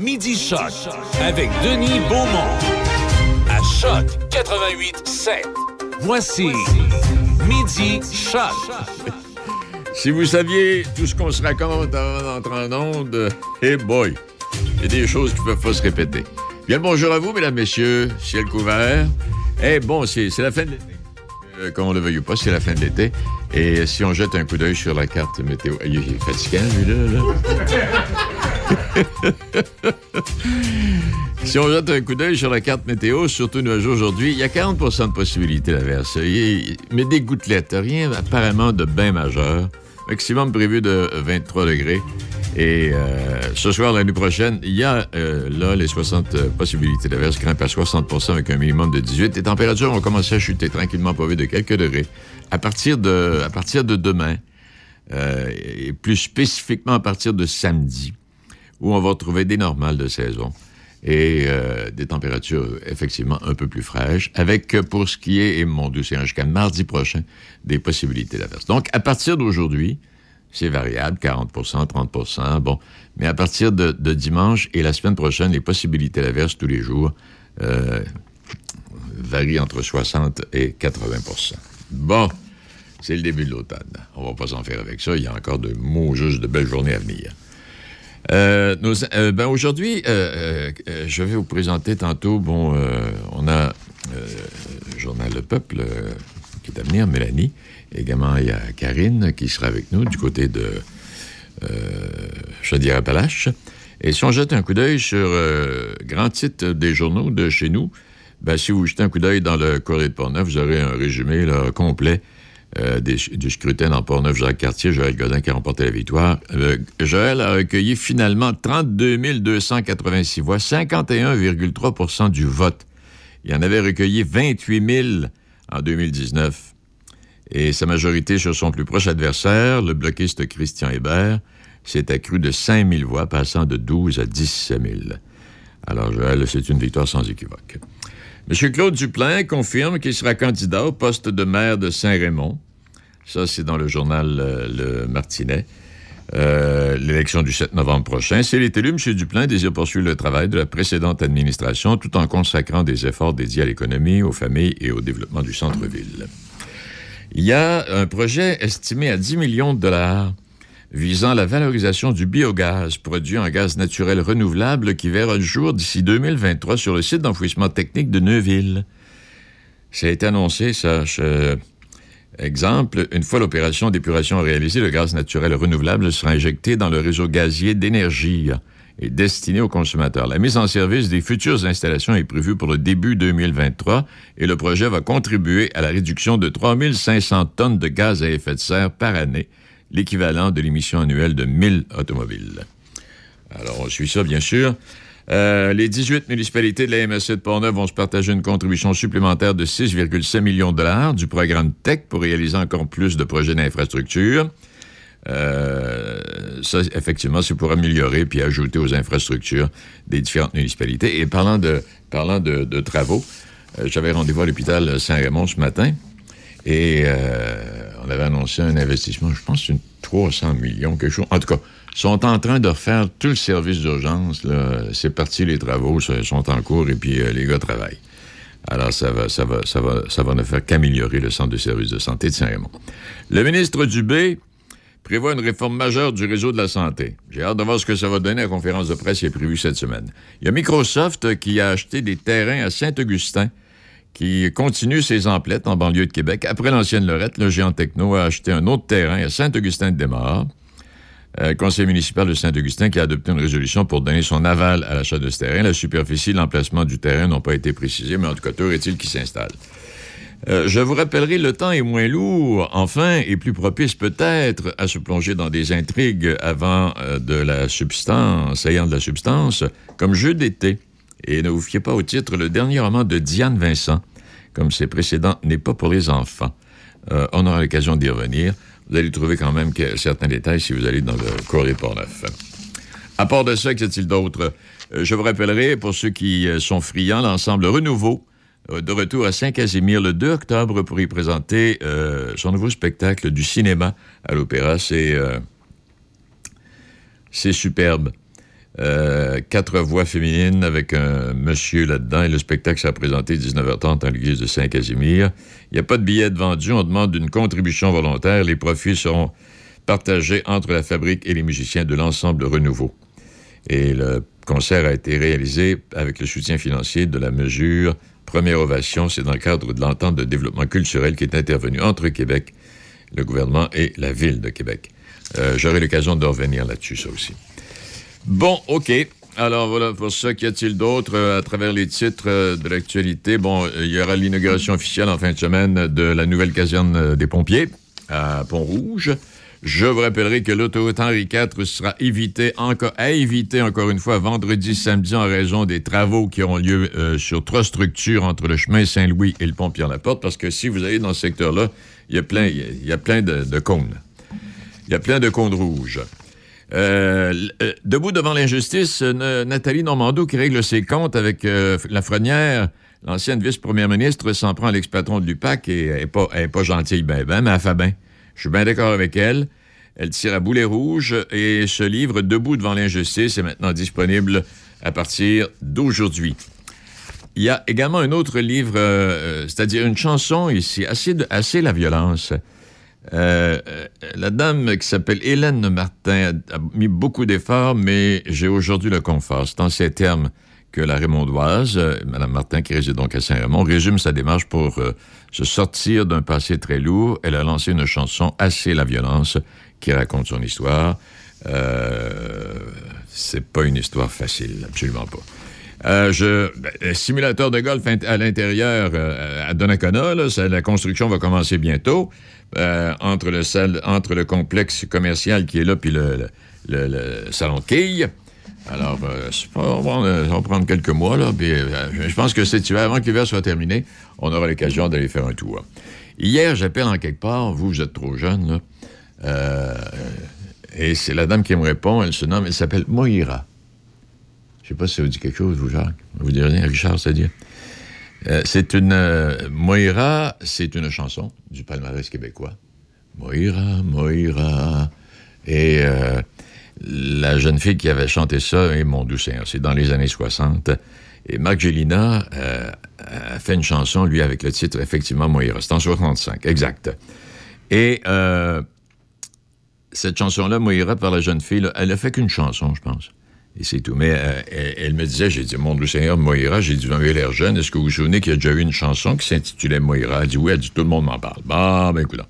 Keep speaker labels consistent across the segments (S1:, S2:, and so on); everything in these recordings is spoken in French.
S1: Midi Choc avec Denis Beaumont. À Choc 88 7. Voici Midi Choc.
S2: Si vous saviez tout ce qu'on se raconte en entrant en onde, hey boy, il y a des choses qui peuvent pas se répéter. Bien le bonjour à vous, mesdames, messieurs, ciel couvert. Eh bon, c'est la fin de l'été. Euh, qu'on le veuille ou pas, c'est la fin de l'été. Et si on jette un coup d'œil sur la carte météo... Il est fatigant, lui-là. Là. si on jette un coup d'œil sur la carte météo, surtout nuageux aujourd'hui, il y a 40% de possibilité d'averse. Mais des gouttelettes, rien apparemment de bien majeur. Maximum prévu de 23 degrés. Et euh, ce soir, l'année prochaine, il y a euh, là les 60 euh, possibilités d'averse grimpent à 60 avec un minimum de 18. Les températures ont commencé à chuter tranquillement, pas de quelques degrés. À partir de, à partir de demain, et plus spécifiquement à partir de samedi, où on va retrouver des normales de saison et des températures effectivement un peu plus fraîches, avec pour ce qui est, et mon Dieu, jusqu'à mardi prochain, des possibilités d'averse. Donc, à partir d'aujourd'hui, c'est variable, 40% 30% bon. Mais à partir de, dimanche et la semaine prochaine, les possibilités d'averse tous les jours euh, varient entre 60 et 80% Bon, c'est le début de l'automne. On va pas s'en faire avec ça. Il y a encore de mots juste de belles journées à venir. Euh, euh, ben aujourd'hui, je vais vous présenter tantôt, bon, on a le journal Le Peuple qui est à venir, Mélanie. Également, il y a Karine qui sera avec nous du côté de euh, Chaudière-Appalaches. Et si on jette un coup d'œil sur euh, grand titre des journaux de chez nous, ben, si vous jetez un coup d'œil dans le Courrier de Portneuf, vous aurez un résumé complet euh, du scrutin dans Portneuf, Jacques Cartier, Joël Godin qui a remporté la victoire. Euh, Joël a recueilli finalement 32 286 voix, 51,3% du vote. Il en avait recueilli 28 000 en 2019 et sa majorité sur son plus proche adversaire, le bloquiste Christian Hébert, s'est accru de 5 000 voix, passant de 12 à 17 000. Alors, Joël, c'est une victoire sans équivoque. M. Claude Duplain confirme qu'il sera candidat au poste de maire de Saint-Raymond. Ça, c'est dans le journal euh, Le Martinet. Euh, l'élection du 7 novembre prochain. S'il est élu, M. Duplain désire poursuivre le travail de la précédente administration tout en consacrant des efforts dédiés à l'économie, aux familles et au développement du centre-ville. Il y a un projet estimé à 10 millions de dollars visant la valorisation du biogaz produit en gaz naturel renouvelable qui verra le jour d'ici 2023 sur le site d'enfouissement technique de Neuville. Ça a été annoncé, ça. Exemple, une fois l'opération d'épuration réalisée, le gaz naturel renouvelable sera injecté dans le réseau gazier d'énergie est destiné aux consommateurs. La mise en service des futures installations est prévue pour le début 2023 et le projet va contribuer à la réduction de 3500 tonnes de gaz à effet de serre par année, l'équivalent de l'émission annuelle de 1000 automobiles. Alors, on suit ça, bien sûr. Euh, les 18 municipalités de la MSC de Portneuf vont se partager une contribution supplémentaire de 6,5 millions de dollars du programme TEC pour réaliser encore plus de projets d'infrastructure. Euh, ça, effectivement, c'est pour améliorer puis ajouter aux infrastructures des différentes municipalités. Et parlant de, parlant de, travaux, euh, j'avais rendez-vous à l'hôpital Saint-Raymond ce matin et on avait annoncé un investissement, je pense, de 300 millions, quelque chose. En tout cas, sont en train de refaire tout le service d'urgence. C'est parti, les travaux sont en cours et puis les gars travaillent. Alors, ça va, ça va, ça va, ça va ne faire qu'améliorer le centre de services de santé de Saint-Raymond. Le ministre Dubé prévoit une réforme majeure du réseau de la santé. J'ai hâte de voir ce que ça va donner à la conférence de presse qui est prévue cette semaine. Il y a Microsoft qui a acheté des terrains à Saint-Augustin qui continue ses emplettes en banlieue de Québec. Après l'ancienne Lorette, le géant techno a acheté un autre terrain à Saint-Augustin-de-Desmaures. Euh, conseil municipal de Saint-Augustin qui a adopté une résolution pour donner son aval à l'achat de ce terrain. La superficie et l'emplacement du terrain n'ont pas été précisés, mais en tout cas, est-il qui s'installe. Euh, je vous rappellerai, le temps est moins lourd, enfin, et plus propice peut-être à se plonger dans des intrigues avant euh, de la substance, ayant de la substance, comme jeu d'été. Et ne vous fiez pas au titre, le dernier roman de Diane Vincent, comme ses précédents, n'est pas pour les enfants. Euh, on aura l'occasion d'y revenir. Vous allez trouver quand même certains détails si vous allez dans le courrier Port-Neuf. À part de ça, qu'y a-t-il d'autre? je vous rappellerai, pour ceux qui sont friands, l'ensemble Renouveau euh, de retour à Saint-Casimir le 2 octobre pour y présenter euh, son nouveau spectacle du cinéma à l'Opéra. C'est, euh, c'est superbe. Euh, quatre voix féminines avec un monsieur là-dedans. Et le spectacle sera présenté 19h30 en l'église de Saint-Casimir. Il n'y a pas de billets de vendu. On demande une contribution volontaire. Les profits seront partagés entre la fabrique et les musiciens de l'ensemble Renouveau. Et le concert a été réalisé avec le soutien financier de la mesure Première Ovation. C'est dans le cadre de l'entente de développement culturel qui est intervenue entre Québec, le gouvernement et la ville de Québec. Euh, j'aurai l'occasion de revenir là-dessus, ça aussi. Bon, OK. Alors voilà, pour ça, qu'y a-t-il d'autre euh, à travers les titres euh, de l'actualité? Bon, il y aura l'inauguration officielle en fin de semaine de la nouvelle caserne des pompiers à Pont-Rouge. Je vous rappellerai que l'autoroute Henri IV sera évité encore, une fois vendredi, samedi en raison des travaux qui auront lieu sur trois structures entre le chemin Saint-Louis et le pont Pierre-Laporte, parce que si vous allez dans ce secteur-là, il y a plein, il y a plein de cônes. Il y a plein de cônes rouges. Euh, euh, debout devant l'injustice, Nathalie Normando, qui règle ses comptes avec euh, la Frenière, l'ancienne vice-première ministre, s'en prend à l'ex-patron de l'UPAC et n'est pas, gentille, ben, ben, mais elle fait. Je suis bien d'accord avec elle. Elle tire à boulet rouge et ce livre, Debout devant l'injustice, est maintenant disponible à partir d'aujourd'hui. Il y a également un autre livre, c'est-à-dire une chanson ici, assez, assez la violence. Euh, euh, la dame qui s'appelle Hélène Martin a, mis beaucoup d'efforts, mais j'ai aujourd'hui le confort. C'est en ces termes que la Raymondoise, euh, Mme Martin, qui réside donc à Saint-Raymond, résume sa démarche pour se sortir d'un passé très lourd. Elle a lancé une chanson assez la violence qui raconte son histoire. c'est pas une histoire facile, absolument pas. Je, ben, simulateur de golf à l'intérieur à Donnacona, la construction va commencer bientôt. Euh, entre, le entre le complexe commercial qui est là puis le, salon quille. Alors, euh, on, va, prendre quelques mois, là, puis euh, je pense que cet hiver, avant que l'hiver soit terminé, on aura l'occasion d'aller faire un tour. Hier, j'appelle en quelque part, vous, vous êtes trop jeune, et c'est la dame qui me répond, elle se nomme, elle s'appelle Moira. Je sais pas si ça vous dit quelque chose, vous, Jacques. Vous direz rien, Richard, c'est-à-dire? Euh, c'est une. Euh, Moira, c'est une chanson du palmarès québécois. Moira, Moira. Et euh, la jeune fille qui avait chanté ça est Mon Doux C'est dans les années 60. Et Marc Gélina a fait une chanson, lui, avec le titre, effectivement, Moira. C'est en 65, exact. Et cette chanson-là, Moira, par la jeune fille, elle a fait qu'une chanson, je pense. Et c'est tout. Mais euh, elle, me disait, j'ai dit, mon Dieu Seigneur, Moira, j'ai dit, vous avez l'air jeune. Est-ce que vous vous souvenez qu'il y a déjà eu une chanson qui s'intitulait Moira? Elle dit, oui, elle dit, tout le monde m'en parle. Bon, ben écoute.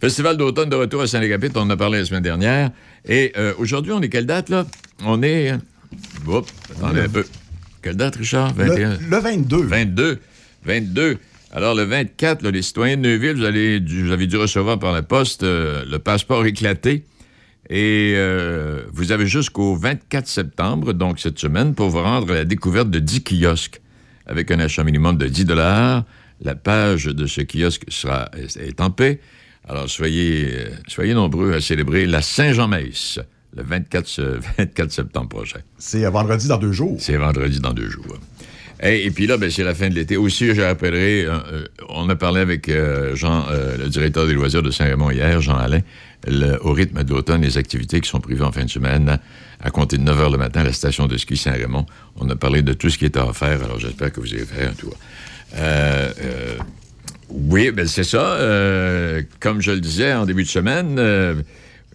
S2: Festival d'automne de retour à Saint-Légapit, on en a parlé la semaine dernière. Et euh, aujourd'hui, on est quelle date, là? On est... Oups, attendez un peu. Quelle date, Richard?
S3: 21? Le, 22.
S2: 22. 22. Alors, le 24, les citoyens de Neuville, vous, allez, vous avez dû recevoir par la poste euh, le passeport éclaté et euh, vous avez jusqu'au 24 septembre, donc cette semaine, pour vous rendre à la découverte de 10 kiosques avec un achat minimum de 10 dollars. La page de ce kiosque sera est en paix. Alors soyez, euh, soyez nombreux à célébrer la Saint-Jean-Messe le 24, 24 septembre prochain.
S3: C'est vendredi dans deux jours.
S2: C'est vendredi dans deux jours. Et, puis là, ben, c'est la fin de l'été. Aussi, je rappellerai, euh, on a parlé avec Jean, le directeur des loisirs de Saint-Raymond hier, Jean Alain, au rythme de l'automne, les activités qui sont prévues en fin de semaine à compter de 9 h le matin à la station de ski Saint-Raymond. On a parlé de tout ce qui est à faire, alors j'espère que vous allez faire un tour. Euh, euh, oui, ben c'est ça. Euh, comme je le disais en début de semaine,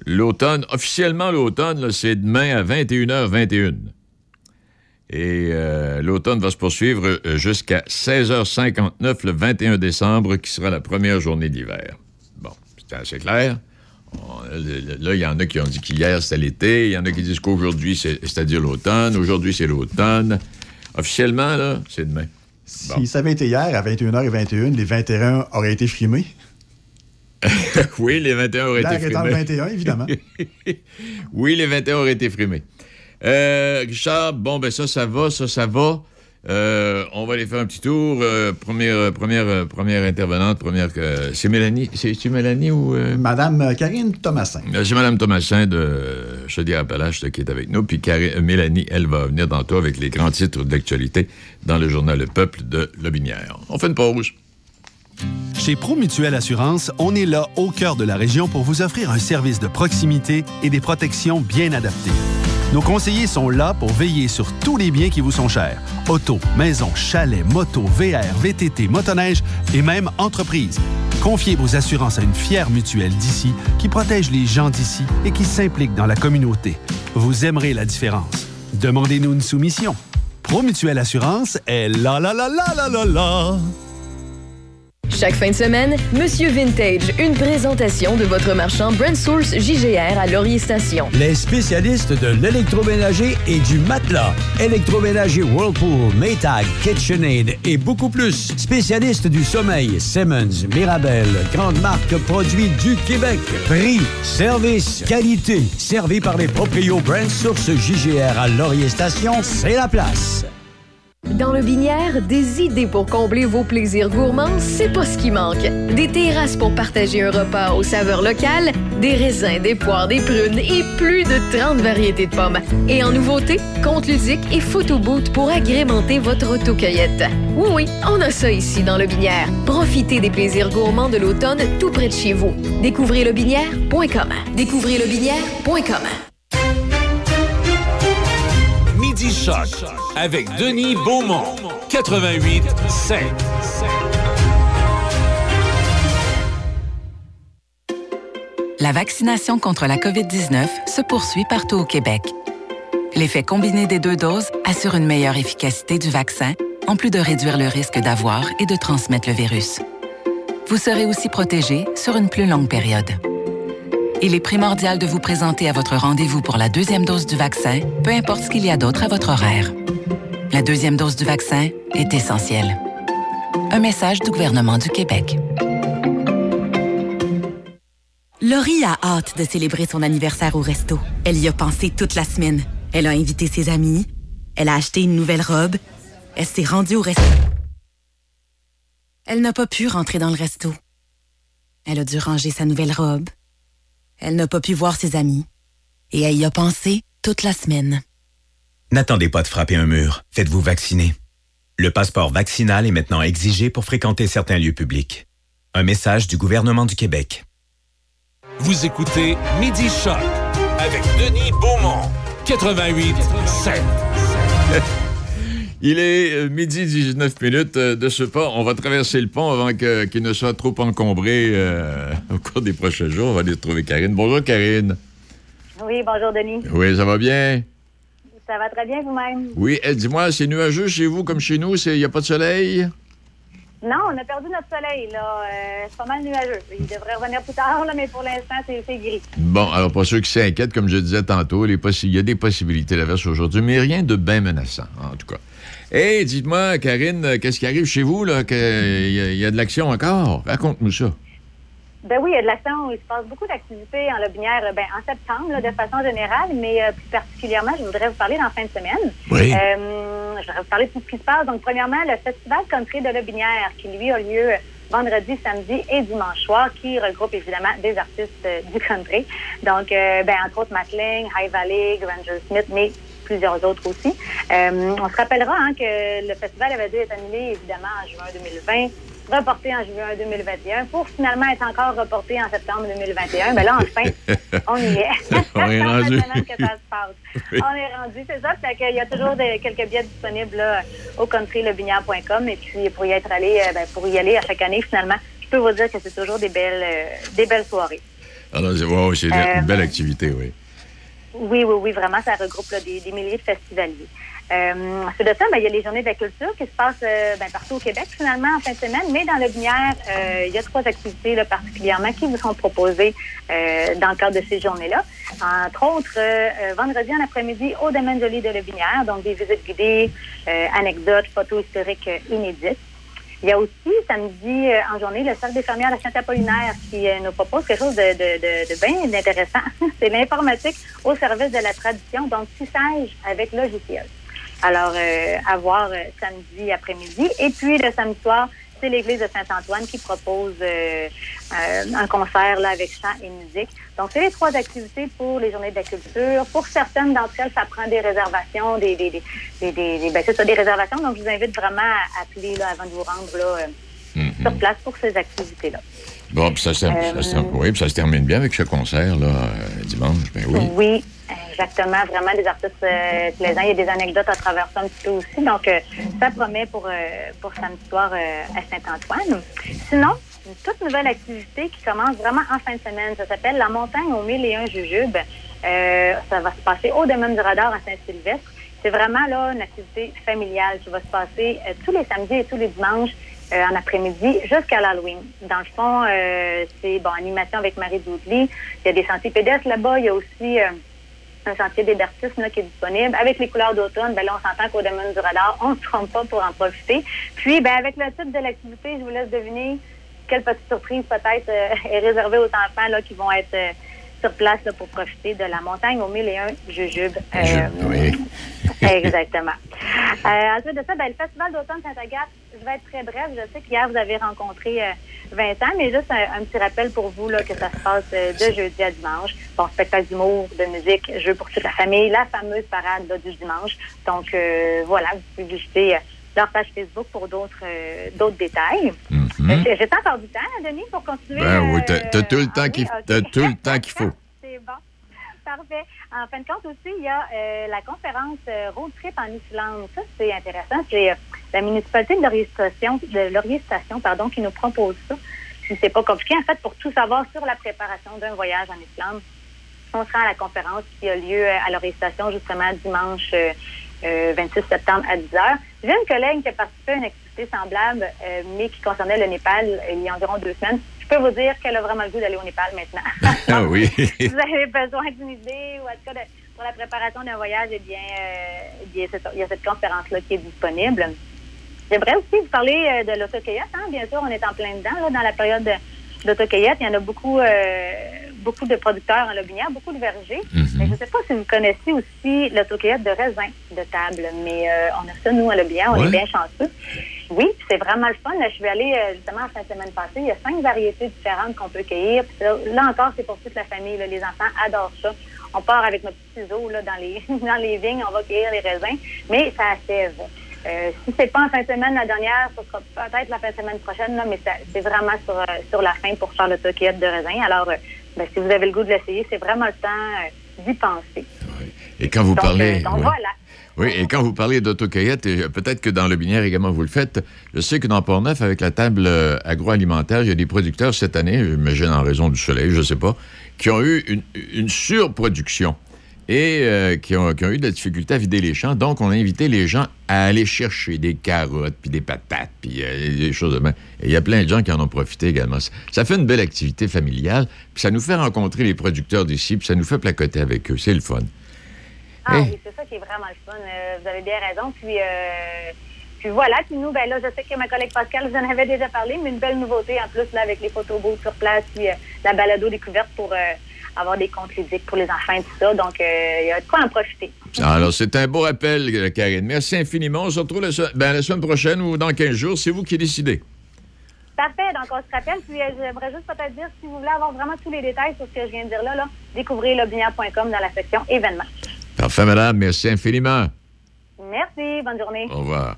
S2: l'automne, officiellement l'automne, c'est demain à 21h21. Et l'automne va se poursuivre jusqu'à 16h59 le 21 décembre, qui sera la première journée d'hiver. Bon, c'est assez clair. Là, il y en a qui ont dit qu'hier, c'était l'été. Il y en a qui disent qu'aujourd'hui, c'est-à-dire l'automne. Aujourd'hui, c'est l'automne. Officiellement, là, c'est demain.
S3: Si ça avait été hier, à 21h21, les 21 auraient été frimés.
S2: oui, les 21 auraient été frimés.
S3: le 21, évidemment.
S2: oui, les 21 auraient été frimés. Euh, Richard, bon, ben ça, ça va, ça, ça va. Euh, on va aller faire un petit tour. Euh, première, euh, première, première intervenante, première. c'est Mélanie. C'est Mélanie ou.
S3: Madame Karine Thomasin.
S2: c'est Madame Thomasin de Chaudière-Appalaches qui est avec nous. Puis Mélanie, elle va venir tantôt avec les grands titres d'actualité dans le journal Le Peuple de Lobinière. On fait une pause.
S4: Chez Promutuelle Assurance, on est là au cœur de la région pour vous offrir un service de proximité et des protections bien adaptées Nos conseillers sont là pour veiller sur tous les biens qui vous sont chers. Auto, maison, chalet, moto, VR, VTT, motoneige et même entreprise. Confiez vos assurances à une fière mutuelle d'ici qui protège les gens d'ici et qui s'implique dans la communauté. Vous aimerez la différence. Demandez-nous une soumission. Promutuelle Assurance est la la la la la la la.
S5: Chaque fin de semaine, Monsieur Vintage, une présentation de votre marchand Brand Source JGR à Laurier Station.
S6: Les spécialistes de l'électroménager et du matelas. Électroménager Whirlpool, Maytag, KitchenAid et beaucoup plus. Spécialistes du sommeil, Simmons, Mirabel, grande marque produits du Québec. Prix, service, qualité. Servi par les proprios Brand Source JGR à Laurier Station, c'est la place.
S5: Dans le Binière, des idées pour combler vos plaisirs gourmands, c'est pas ce qui manque. Des terrasses pour partager un repas aux saveurs locales, des raisins, des poires, des prunes et plus de 30 variétés de pommes. Et en nouveauté, compte ludique et photo boot pour agrémenter votre autocueillette. Oui, oui, on a ça ici dans le Binière. Profitez des plaisirs gourmands de l'automne tout près de chez vous. Découvrez lebinière.com. Découvrez lebinière.com.
S1: Avec Denis Beaumont. 88 5.
S7: La vaccination contre la COVID-19 se poursuit partout au Québec. L'effet combiné des deux doses assure une meilleure efficacité du vaccin, en plus de réduire le risque d'avoir et de transmettre le virus. Vous serez aussi protégé sur une plus longue période. Il est primordial de vous présenter à votre rendez-vous pour la deuxième dose du vaccin, peu importe ce qu'il y a d'autre à votre horaire. La deuxième dose du vaccin est essentielle. Un message du gouvernement du Québec.
S8: Laurie a hâte de célébrer son anniversaire au resto. Elle y a pensé toute la semaine. Elle a invité ses amis. Elle a acheté une nouvelle robe. Elle s'est rendue au resto. Elle n'a pas pu rentrer dans le resto. Elle a dû ranger sa nouvelle robe. Elle n'a pas pu voir ses amis. Et elle y a pensé toute la semaine.
S9: N'attendez pas de frapper un mur. Faites-vous vacciner. Le passeport vaccinal est maintenant exigé pour fréquenter certains lieux publics. Un message du gouvernement du Québec.
S1: Vous écoutez Midi Choc avec Denis Beaumont. 88 7.
S2: Il est euh, midi 19 minutes euh, de ce pas. On va traverser le pont avant qu'il ne soit trop encombré euh, au cours des prochains jours. On va aller trouver Karine. Bonjour, Karine.
S10: Oui, bonjour Denis.
S2: Oui, ça va bien?
S10: Ça va très bien vous-même?
S2: Oui, eh, dis-moi, c'est nuageux chez vous comme chez nous? Il n'y a pas de soleil?
S10: Non, on a perdu notre soleil, là. Euh, c'est pas mal nuageux. Il devrait revenir plus tard, là, mais pour l'instant, c'est gris.
S2: Bon, alors pour ceux qui s'inquiètent, comme je disais tantôt, il y a des possibilités d'averse aujourd'hui, mais rien de bien menaçant, en tout cas. Hé, dites-moi, Karine, euh, qu'est-ce qui arrive chez vous, là? qu'il y, a- il y a de l'action encore? Raconte-nous ça.
S10: Ben oui, il y a de l'action. Il se passe beaucoup d'activités en Lobinière ben, en septembre, là, de façon générale, mais euh, plus particulièrement, je voudrais vous parler dans la fin de semaine.
S2: Oui.
S10: Euh, je voudrais vous parler de tout ce qui se passe. Donc, premièrement, le Festival Country de Lobinière, qui lui a lieu vendredi, samedi et dimanche soir, qui regroupe évidemment des artistes euh, du country. Donc, euh, ben, entre autres, McLean, High Valley, Granger Smith, mais plusieurs autres aussi. Euh, on se rappellera hein, que le festival avait dû être annulé, évidemment, en juin 2020 reporté en juin 2021 pour finalement être encore reporté en septembre 2021. Mais là, enfin, on y est.
S2: On est rendu.
S10: que ça se passe.
S2: Oui.
S10: On est rendu, c'est ça. Fait qu'il y a toujours quelques billets disponibles là, au countrylebinière.com et puis pour y être allé, euh, ben, pour y aller à chaque année, finalement, je peux vous dire que c'est toujours des belles, euh, des belles soirées.
S2: Alors, c'est wow, c'est
S10: Euh,
S2: une belle activité, oui.
S10: Oui, oui, oui, vraiment, ça regroupe là, des, des milliers de festivaliers. Euh, ensuite de ça, ben, il y a les journées de la culture qui se passent euh, ben, partout au Québec, finalement, en fin de semaine. Mais dans le Binière, euh, il y a trois activités là, particulièrement qui vous sont proposées euh, dans le cadre de ces journées-là. Entre autres, euh, vendredi en après-midi, au domaine joli de Le Binière, donc des visites guidées, anecdotes, photos historiques inédites. Il y a aussi samedi euh, en journée le Cercle des fermières de Saint-Apollinaire qui euh, nous propose quelque chose de, de, de, de bien intéressant. C'est l'informatique au service de la tradition, donc tissage avec logiciel. Alors, euh, à voir euh, samedi après-midi. Et puis, le samedi soir, c'est l'église de Saint-Antoine qui propose euh, euh, un concert là, avec chant et musique. Donc, c'est les trois activités pour les journées de la culture. Pour certaines d'entre elles, ça prend des réservations, des, des, des, ben, c'est ça, des réservations. Donc, je vous invite vraiment à appeler là, avant de vous rendre là, euh,
S2: Mhm.
S10: sur place pour ces activités-là.
S2: Bon, puis ça, se- ça se-
S10: Euh,
S2: oui, puis ça se termine bien avec ce concert, là, euh, dimanche. Ben oui.
S10: Oui, exactement. Vraiment des artistes euh, plaisants. Il y a des anecdotes à travers ça un petit peu aussi. Donc, euh, ça promet pour, pour samedi soir à Saint-Antoine. Sinon, une toute nouvelle activité qui commence vraiment en fin de semaine. Ça s'appelle La montagne aux mille et un jujubes. Ça va se passer au domaine du radar à Saint-Sylvestre. C'est vraiment là une activité familiale qui va se passer tous les samedis et tous les dimanches euh, en après-midi jusqu'à l'Halloween. Dans le fond, euh, c'est bon animation avec Marie Doudley. Il y a des sentiers pédestres là-bas. Il y a aussi euh, un sentier d'hébertisme qui est disponible. Avec les couleurs d'automne, ben là, on s'entend qu'au domaine du radar, on ne se trompe pas pour en profiter. Puis, ben, avec le titre de l'activité, je vous laisse deviner quelle petite surprise peut-être euh, est réservée aux enfants là, qui vont être euh, sur place là, pour profiter de la montagne aux mille et un jujubes. Euh,
S2: Oui.
S10: Exactement. Euh, ensuite de ça, ben, le Festival d'automne Saint-Agathe, je vais être très bref. Je sais qu'hier, vous avez rencontré euh, Vincent, mais juste un, un petit rappel pour vous là, que ça se passe euh, de jeudi à dimanche. Bon, spectacle d'humour, de musique, jeux pour toute la famille, la fameuse parade là, du dimanche. Donc, euh, voilà, vous pouvez visiter euh, leur page Facebook pour d'autres euh, d'autres détails.
S2: Mhm.
S10: J'ai j'ai encore du temps, là, Denis, pour continuer.
S2: Ben oui,
S10: euh,
S2: t'as t'as tout le temps qu'il
S10: ok.
S2: t'as tout le temps qu'il faut.
S10: C'est bon. Parfait. En fin de compte aussi, il y a euh, la conférence euh, Road Trip en Islande. Ça, c'est intéressant. C'est euh, la municipalité de Laurier Station, de Laurier Station, pardon, qui nous propose ça. C'est pas compliqué, en fait, pour tout savoir sur la préparation d'un voyage en Islande, on se rend à la conférence qui a lieu euh, à Laurier Station justement dimanche euh, euh, 26 septembre à 10 h. J'ai une collègue qui a participé à une activité semblable, euh, mais qui concernait le Népal euh, il y a environ deux semaines. Je peux vous dire qu'elle a vraiment le goût d'aller au Népal maintenant.
S2: Ah oui.
S10: si vous avez besoin d'une idée ou en tout cas de- pour la préparation d'un voyage, eh bien, euh, eh il y a cette conférence-là qui est disponible. J'aimerais aussi vous parler euh, de l'autocueillette. Hein? Bien sûr, on est en plein dedans là, dans la période de- d'autocueillette. Il y en a beaucoup, euh, beaucoup de producteurs en lobinière, beaucoup de vergers. Mais je ne sais pas si vous connaissez aussi l'autocueillette de raisin de table, mais euh, on a ça, nous, à lobinière. On
S2: Ouais.
S10: est bien chanceux. Oui, puis c'est vraiment le fun. Je suis allée euh, justement la fin de semaine passée. Il y a cinq variétés différentes qu'on peut cueillir. Puis là, là encore, c'est pour toute la famille. là. Les enfants adorent ça. On part avec nos petits ciseaux là, dans, les, dans les vignes, on va cueillir les raisins, mais ça achève. Euh, si c'est pas en fin de semaine la dernière, ce sera peut-être la fin de semaine prochaine, là, mais c'est vraiment sur, euh, sur la fin pour faire l'autocueillette de raisin. Alors, euh, ben, si vous avez le goût de l'essayer, c'est vraiment le temps euh, d'y penser.
S2: Et quand vous
S10: donc,
S2: parlez.
S10: euh, donc voilà.
S2: Oui, et quand vous parlez d'autocueillette, et peut-être que dans le binaire également vous le faites, je sais que dans Port-Neuf, avec la table euh, agroalimentaire, il y a des producteurs cette année, j'imagine en raison du soleil, je ne sais pas, qui ont eu une, une surproduction et euh, qui, ont, qui ont eu de la difficulté à vider les champs. Donc, on a invité les gens à aller chercher des carottes, puis des patates, puis euh, des choses de même. Et il y a plein de gens qui en ont profité également. Ça- fait une belle activité familiale, puis ça nous fait rencontrer les producteurs d'ici, puis ça nous fait placoter avec eux. C'est le fun.
S10: Ah
S2: Hey.
S10: oui, c'est ça qui est vraiment le fun. Euh, vous avez bien raison. Puis, puis voilà. Puis nous, ben là, je sais que ma collègue Pascal vous en avait déjà parlé, mais une belle nouveauté en plus là, avec les photos beaux sur place, puis la balado découverte pour avoir des comptes ludiques pour les enfants et tout ça. Donc, euh, il y a de quoi en profiter.
S2: Alors, c'est un beau rappel, euh, Karine. Merci infiniment. On se retrouve la, ben, la semaine prochaine ou dans 15 jours. C'est vous qui décidez.
S10: Parfait. Donc, on se rappelle. Puis, euh, j'aimerais juste peut-être dire, si vous voulez avoir vraiment tous les détails sur ce que je viens de dire là, là découvrez lobinière.com dans la section événements.
S2: Parfait, madame. Merci infiniment.
S10: Merci. Bonne journée.
S2: Au revoir.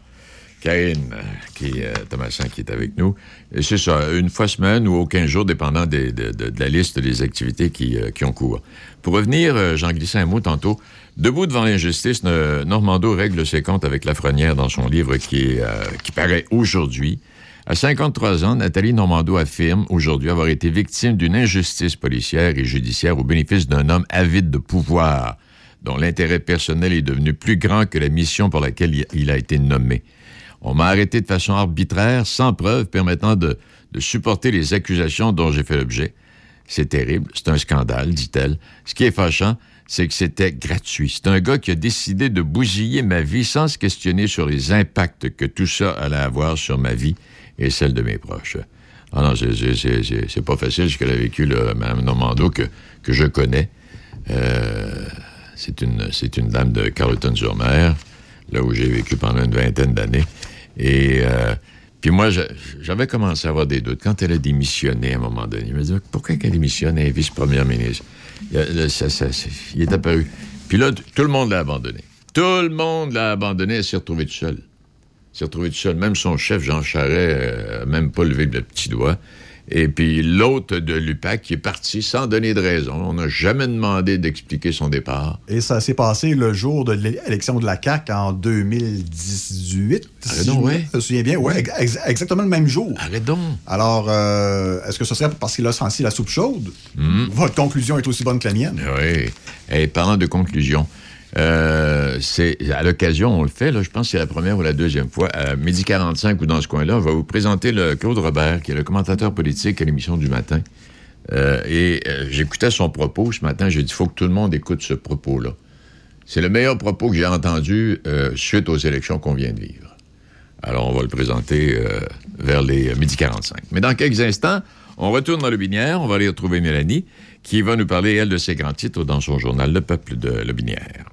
S2: Karine, euh, qui, euh, Thomasin, qui est avec nous. C'est ça, une fois semaine ou aux 15 jours, dépendant de, la liste des activités qui, euh, qui ont cours. Pour revenir, euh, j'en glissais un mot tantôt. Debout devant l'injustice, Normando règle ses comptes avec Lafrenière dans son livre qui, qui paraît aujourd'hui. À 53 ans, Nathalie Normando affirme aujourd'hui avoir été victime d'une injustice policière et judiciaire au bénéfice d'un homme avide de pouvoir, dont l'intérêt personnel est devenu plus grand que la mission pour laquelle il a été nommé. On m'a arrêté de façon arbitraire, sans preuve permettant de, supporter les accusations dont j'ai fait l'objet. C'est terrible, c'est un scandale, dit-elle. Ce qui est fâchant, c'est que c'était gratuit. C'est un gars qui a décidé de bousiller ma vie sans se questionner sur les impacts que tout ça allait avoir sur ma vie et celle de mes proches. Ah non, c'est- pas facile ce qu'elle a vécu, Mme Normando, que, que je connais. Euh, c'est une, une dame de Carleton-sur-Mer, là où j'ai vécu pendant une vingtaine d'années. Et euh, puis moi, j'avais commencé à avoir des doutes. Quand elle a démissionné à un moment donné, je me disais, pourquoi qu'elle démissionne, elle est vice-première ministre? Il, est apparu. Puis là, tout le monde l'a abandonné. Tout le monde l'a abandonné, elle s'est retrouvée toute seule. s'est retrouvé tout seul. Même son chef, Jean Charest, n'a même pas levé le petit doigt. Et puis l'autre de l'UPAC qui est parti sans donner de raison. On n'a jamais demandé d'expliquer son départ.
S3: Et ça s'est passé le jour de l'élection de la CAQ en 2018.
S2: Arrête
S3: si
S2: donc,
S3: je
S2: ouais.
S3: me souviens bien. Oui, exactement le même jour.
S2: Arrête donc.
S3: Alors, euh, est-ce que ce serait parce qu'il a senti la soupe chaude? Votre conclusion est aussi bonne que la mienne.
S2: Oui. Et parlant de conclusion, euh, c'est à l'occasion, on le fait, là, je pense que c'est la première ou la deuxième fois, à midi 45 ou dans ce coin-là, on va vous présenter le Claude Robert, qui est le commentateur politique à l'émission du matin. Euh, et euh, j'écoutais son propos ce matin, j'ai dit, il faut que tout le monde écoute ce propos-là. C'est le meilleur propos que j'ai entendu suite aux élections qu'on vient de vivre. Alors, on va le présenter vers les midi 45. Mais dans quelques instants, on retourne dans le Binière, on va aller retrouver Mélanie, qui va nous parler, elle, de ses grands titres dans son journal Le Peuple de Le Binière.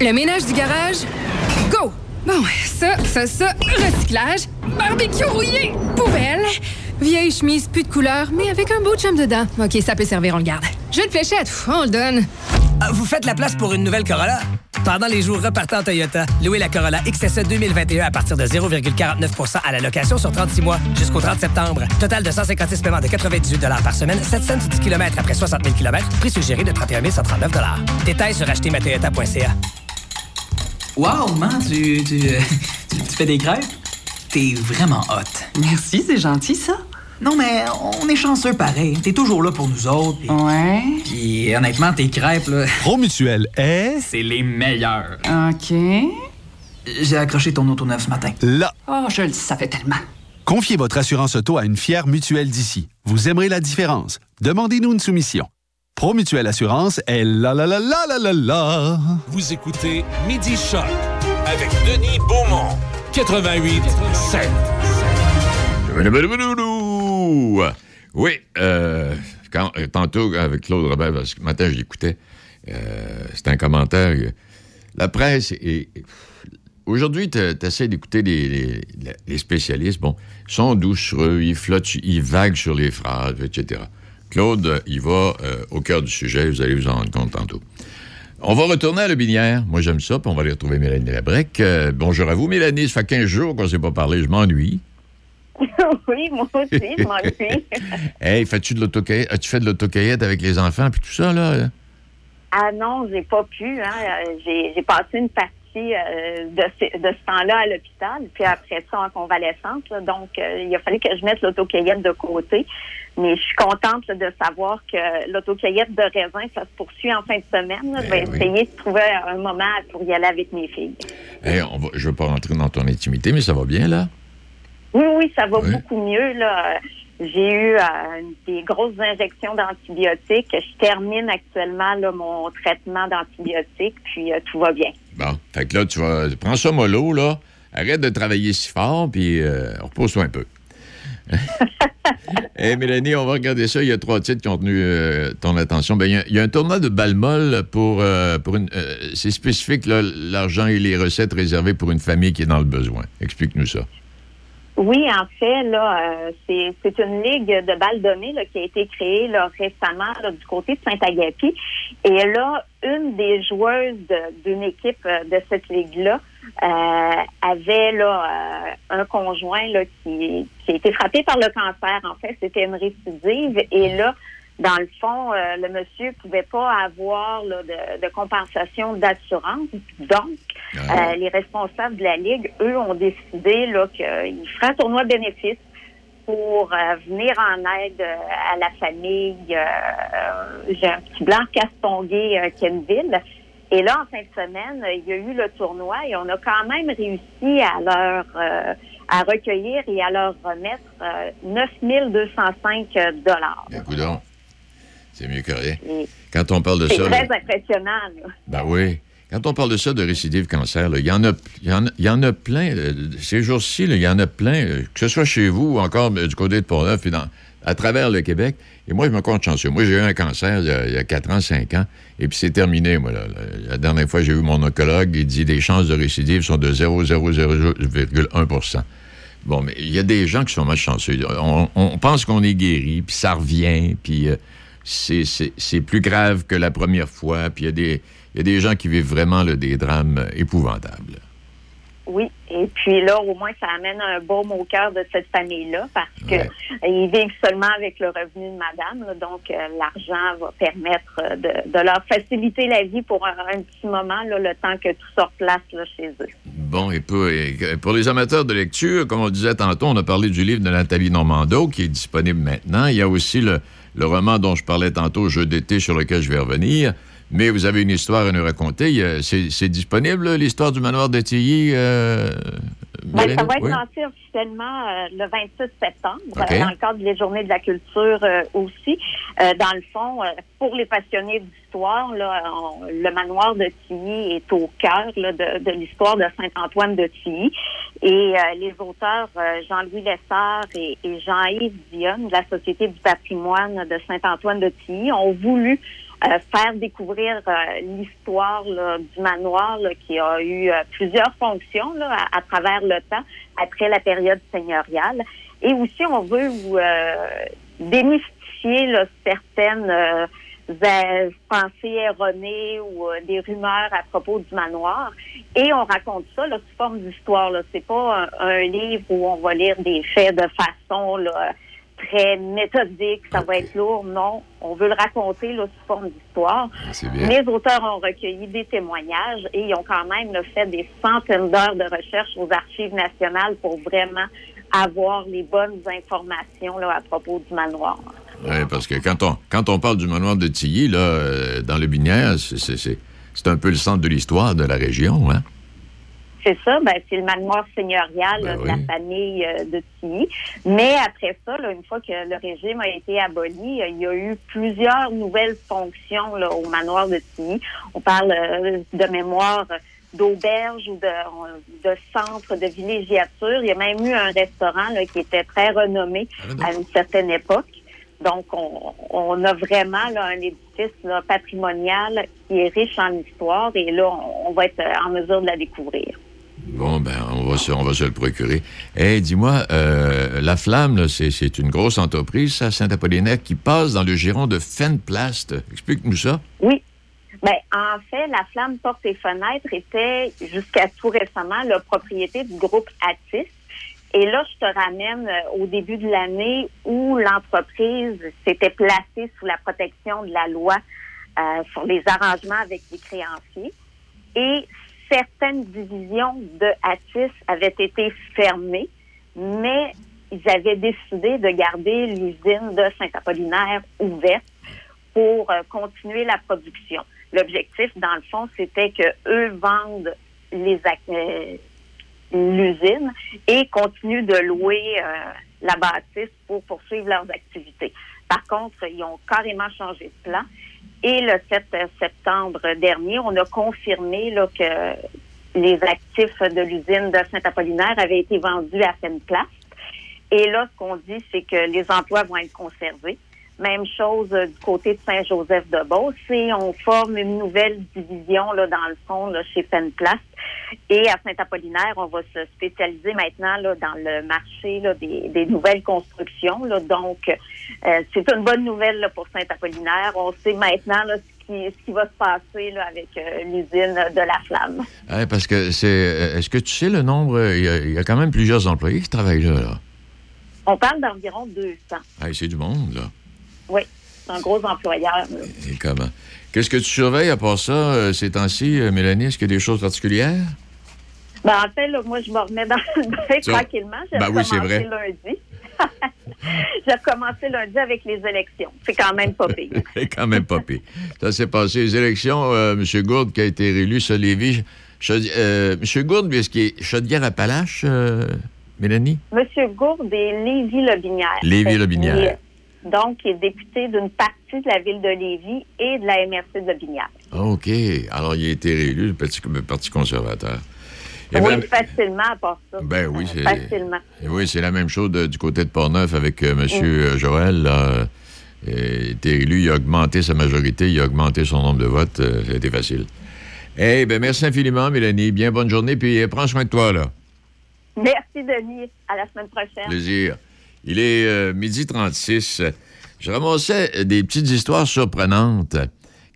S11: Le ménage du garage, go! Bon, ça, ça, ça, recyclage, barbecue rouillé, poubelle, vieille chemise, plus de couleur, mais avec un beau chum dedans. OK, ça peut servir, on le garde. Jeu de fléchette, on le donne.
S12: Ah, Vous faites la place pour une nouvelle Corolla? Pendant les jours repartant Toyota, louez la Corolla XSE 2021 à partir de 0,49% à la location sur 36 mois jusqu'au 30 septembre. Total de 156 paiements de 98 par semaine, 710 km après 60 000 km, prix suggéré de 31 139 Détails sur achetermatoyota.ca.
S13: Wow, man, tu, tu, euh, tu, tu fais des crêpes? T'es vraiment hot. Merci, c'est gentil, ça. Non, mais on est chanceux pareil. T'es toujours là pour nous autres. pis-
S14: Ouais.
S13: Puis honnêtement, tes crêpes, là...
S4: Promutuel est...
S13: C'est les meilleurs.
S14: OK.
S13: J'ai accroché ton auto neuf ce matin.
S4: Là.
S14: Oh, je le savais tellement.
S4: Confiez votre assurance auto à une fière mutuelle d'ici. Vous aimerez la différence. Demandez-nous une soumission. Promutuelle Assurance est la la la la la la la.
S1: Vous écoutez Midi Choc avec Denis Beaumont, 88 7.
S2: Oui, euh, quand, euh, tantôt avec Claude Robert, parce que ce matin je l'écoutais, euh, c'était un commentaire. La presse est. Aujourd'hui, tu essaies d'écouter les, les- les spécialistes. Bon, ils sont doucereux, ils flottent, ils vaguent sur les phrases, etc. Claude, il va euh, au cœur du sujet, vous allez vous en rendre compte tantôt. On va retourner à Binière. Moi, j'aime ça, puis on va aller retrouver Mélanie Labrec. Euh, bonjour à vous, Mélanie. Ça fait 15 jours qu'on ne s'est pas parlé. Je m'ennuie.
S15: oui, moi aussi, je m'ennuie.
S2: Hey, fais-tu de l'autocueillette? As-tu fait de l'autocueillette avec les enfants puis tout ça, là?
S15: Ah non, j'ai pas pu. Hein. J'ai passé une partie euh, de, ce, de ce temps-là à l'hôpital, puis après ça en convalescence. là. Donc, euh, il a fallu que je mette l'autocueillette de côté. Mais je suis contente là, de savoir que l'autocueillette de raisin, ça se poursuit en fin de semaine. là. Je vais
S2: oui.
S15: essayer de trouver un moment pour y aller avec mes filles.
S2: On va, je veux pas rentrer dans ton intimité, mais ça va bien, là?
S15: Oui, oui, ça va
S2: Oui.
S15: beaucoup mieux. Là. J'ai eu euh, des grosses injections d'antibiotiques. Je termine actuellement là, mon traitement d'antibiotiques, puis euh, tout va bien.
S2: Bon. Fait que là, tu vas. Prends ça mollo, là. Arrête de travailler si fort, puis euh, repose-toi un peu. Hé, Mélanie, on va regarder ça. Il y a trois titres qui ont tenu euh, ton attention. Ben, il y a- un tournoi de balmol pour, euh, pour une. euh, c'est spécifique, l'argent et les recettes réservées pour une famille qui est dans le besoin. Explique-nous ça.
S15: Oui, en fait, là, c'est une ligue de balles données qui a été créée récemment du côté de Saint-Agapi. Et là, une des joueuses d'une équipe de cette ligue-là euh, avait là euh, un conjoint là, qui, qui a été frappé par le cancer. En fait, c'était une récidive. Et là, dans le fond, euh, le monsieur pouvait pas avoir là, de, de compensation d'assurance. Donc, euh, les responsables de la Ligue, eux, ont décidé là, qu'ils feraient un tournoi bénéfice pour venir en aide à la famille. J'ai un petit blanc castongué euh, Kenville. Et là, en fin de semaine, euh, il y a eu le tournoi et on a quand même réussi à leur euh, à recueillir et à leur remettre euh, 9 205 dollars.
S2: Ben. C'est mieux que rien.
S15: Et
S2: Quand on parle de
S15: C'est
S2: ça.
S15: très
S2: là-
S15: impressionnant. là.
S2: Ben oui. Quand on parle de ça, de récidive cancer, il y, en a, il, y y en a plein. euh, Ces jours-ci, il y en a plein, euh, que ce soit chez vous ou encore euh, du côté de Pont-Neuf et dans- à travers le Québec. Et moi, je me compte chanceux. Moi, j'ai eu un cancer il y a, il y a 4 ans, 5 ans, et puis c'est terminé, moi. La- dernière fois, j'ai eu mon oncologue, il dit les chances de récidive sont de 0,001% Bon, mais il y a des gens qui sont malchanceux. On, on pense qu'on est guéri, puis ça revient, puis euh, c'est- plus grave que la première fois, puis il y, a des- gens qui vivent vraiment des drames épouvantables.
S15: Oui, et puis là, au moins, ça amène un baume au cœur de cette famille-là parce que
S2: Ouais.
S15: ils vivent seulement avec le revenu de madame. là. donc, euh, l'argent va permettre euh, de, de leur faciliter la vie pour un, un petit moment, là, le temps que tout sort place là, chez eux.
S2: Bon, et pour, et pour les amateurs de lecture, comme on disait tantôt, on a parlé du livre de Nathalie Normando qui est disponible maintenant. Il y a aussi le, le roman dont je parlais tantôt, Jeu d'été, sur lequel je vais revenir. Mais vous avez une histoire à nous raconter. C'est disponible, l'histoire du manoir de Tilly? euh,
S15: Ben, ça va être
S2: Oui?
S15: lancé officiellement euh, le 26 septembre,
S2: OK.
S15: euh, dans le cadre des Journées de la culture euh, aussi. Dans le fond, pour les passionnés d'histoire, le manoir de Tilly est au cœur là, de, de l'histoire de Saint-Antoine de Tilly. Et les auteurs Jean-Louis Lessard et, et Jean-Yves Dionne de la Société du patrimoine de Saint-Antoine de Tilly ont voulu euh, faire découvrir euh, l'histoire du manoir là, qui a eu euh, plusieurs fonctions là, à, travers le temps après la période seigneuriale. Et aussi, on veut euh, démystifier là, certaines euh, euh, pensées erronées ou des rumeurs à propos du manoir. Et on raconte ça là, sous forme d'histoire. C'est pas un, un livre où on va lire des faits de façon là, très méthodique, ça va être lourd. Non, on veut le raconter là, sous forme d'histoire. Les auteurs ont recueilli des témoignages et ils ont quand même là, fait des centaines d'heures de recherche aux archives nationales pour vraiment avoir les bonnes informations là, à propos du manoir.
S2: Oui, parce que quand on, quand on parle du manoir de Tilly, là, euh, dans le Binière, c'est un peu le centre de l'histoire de la région, hein?
S15: C'est ça, ben, c'est le manoir seigneurial
S2: Ben
S15: là, de
S2: oui.
S15: la famille euh, de Tilly. Mais après ça, là, une fois que le régime a été aboli, euh, il y a eu plusieurs nouvelles fonctions là, au manoir de Tilly. On parle euh, de mémoire d'auberge ou de, de centre de villégiature. Il y a même eu un restaurant là, qui était très renommé à une certaine époque. Donc, on, on a vraiment là, un édifice là, patrimonial qui est riche en histoire et là, on, on va être en mesure de la découvrir.
S2: On va se, le procurer. Eh, dis-moi, euh, La Flamme, c'est une grosse entreprise, ça, Saint-Apollinaire, qui passe dans le giron de Fenplast. Explique-nous ça.
S15: Oui. Ben, en fait, la flamme porte et fenêtres était jusqu'à tout récemment la propriété du groupe Atis. Et là, je te ramène euh, au début de l'année où l'entreprise s'était placée sous la protection de la loi euh, sur les arrangements avec les créanciers. Et certaines divisions de Atis avaient été fermées, mais ils avaient décidé de garder l'usine de Saint-Apollinaire ouverte pour euh, continuer la production. L'objectif, dans le fond, c'était que eux vendent euh, l'usine et continuent de louer euh, la bâtisse pour poursuivre leurs activités. Par contre, ils ont carrément changé de plan. Et le 7 septembre dernier, on a confirmé que les actifs de l'usine de Saint-Apollinaire avaient été vendus à Fenplast. Et là, ce qu'on dit, c'est que les emplois vont être conservés. Même chose euh, du côté de Saint-Joseph-de-Beauce. On forme une nouvelle division, là, dans le fond, là, chez Fenplast. Et à Saint-Apollinaire, on va se spécialiser maintenant là, dans le marché là, des, des nouvelles constructions. Là. Donc, euh, c'est une bonne nouvelle là, pour Saint-Apollinaire. On sait maintenant ce, qui, ce qui va se passer avec euh, l'usine de la flamme.
S2: Parce que c'est. Est-ce que tu sais le nombre? Il y, a, il y a quand même plusieurs employés qui travaillent là.
S15: On parle d'environ 200.
S2: Eh, c'est du monde, là.
S15: Oui, c'est un gros employeur. là.
S2: Et comment? Qu'est-ce que tu surveilles à part ça euh, ces temps-ci, euh, Mélanie? Est-ce qu'il y a des choses particulières?
S15: Ben, en fait, là, moi, je me remets dans le bain tranquillement. J'ai
S2: Ben oui, c'est vrai.
S15: lundi. J'ai recommencé lundi avec les élections. C'est quand même pas pire.
S2: C'est quand même pas pire. Ça s'est passé. Les élections, euh, M. Gourde qui a été réélu, ça, Lévis. Euh, M. Gourde, est-ce qu'il est Chaudière-Appalaches, euh, Mélanie?
S15: Monsieur Gourde est Lévis-Lobinière.
S2: Lévis-Lobinière.
S15: Donc, il est député d'une partie de la ville de Lévis et de la MRC de Lobinière.
S2: OK. Alors, il a été réélu, le Parti, le Parti conservateur.
S15: Oui,
S2: ben-
S15: facilement à part ça.
S2: Ben oui, c'est.
S15: Facilement.
S2: Oui, c'est la même chose de- du côté de Portneuf avec euh, M.
S15: Mm.
S2: Joël. là. Euh, Il a été élu, il a augmenté sa majorité, il a augmenté son nombre de votes. euh, ça a été facile. Eh ben merci infiniment, Mélanie. Bien bonne journée, puis euh, prends soin de toi, là.
S15: Merci, Denis. À la semaine prochaine.
S2: Plaisir. Il est euh, midi 36. Je ramassais des petites histoires surprenantes.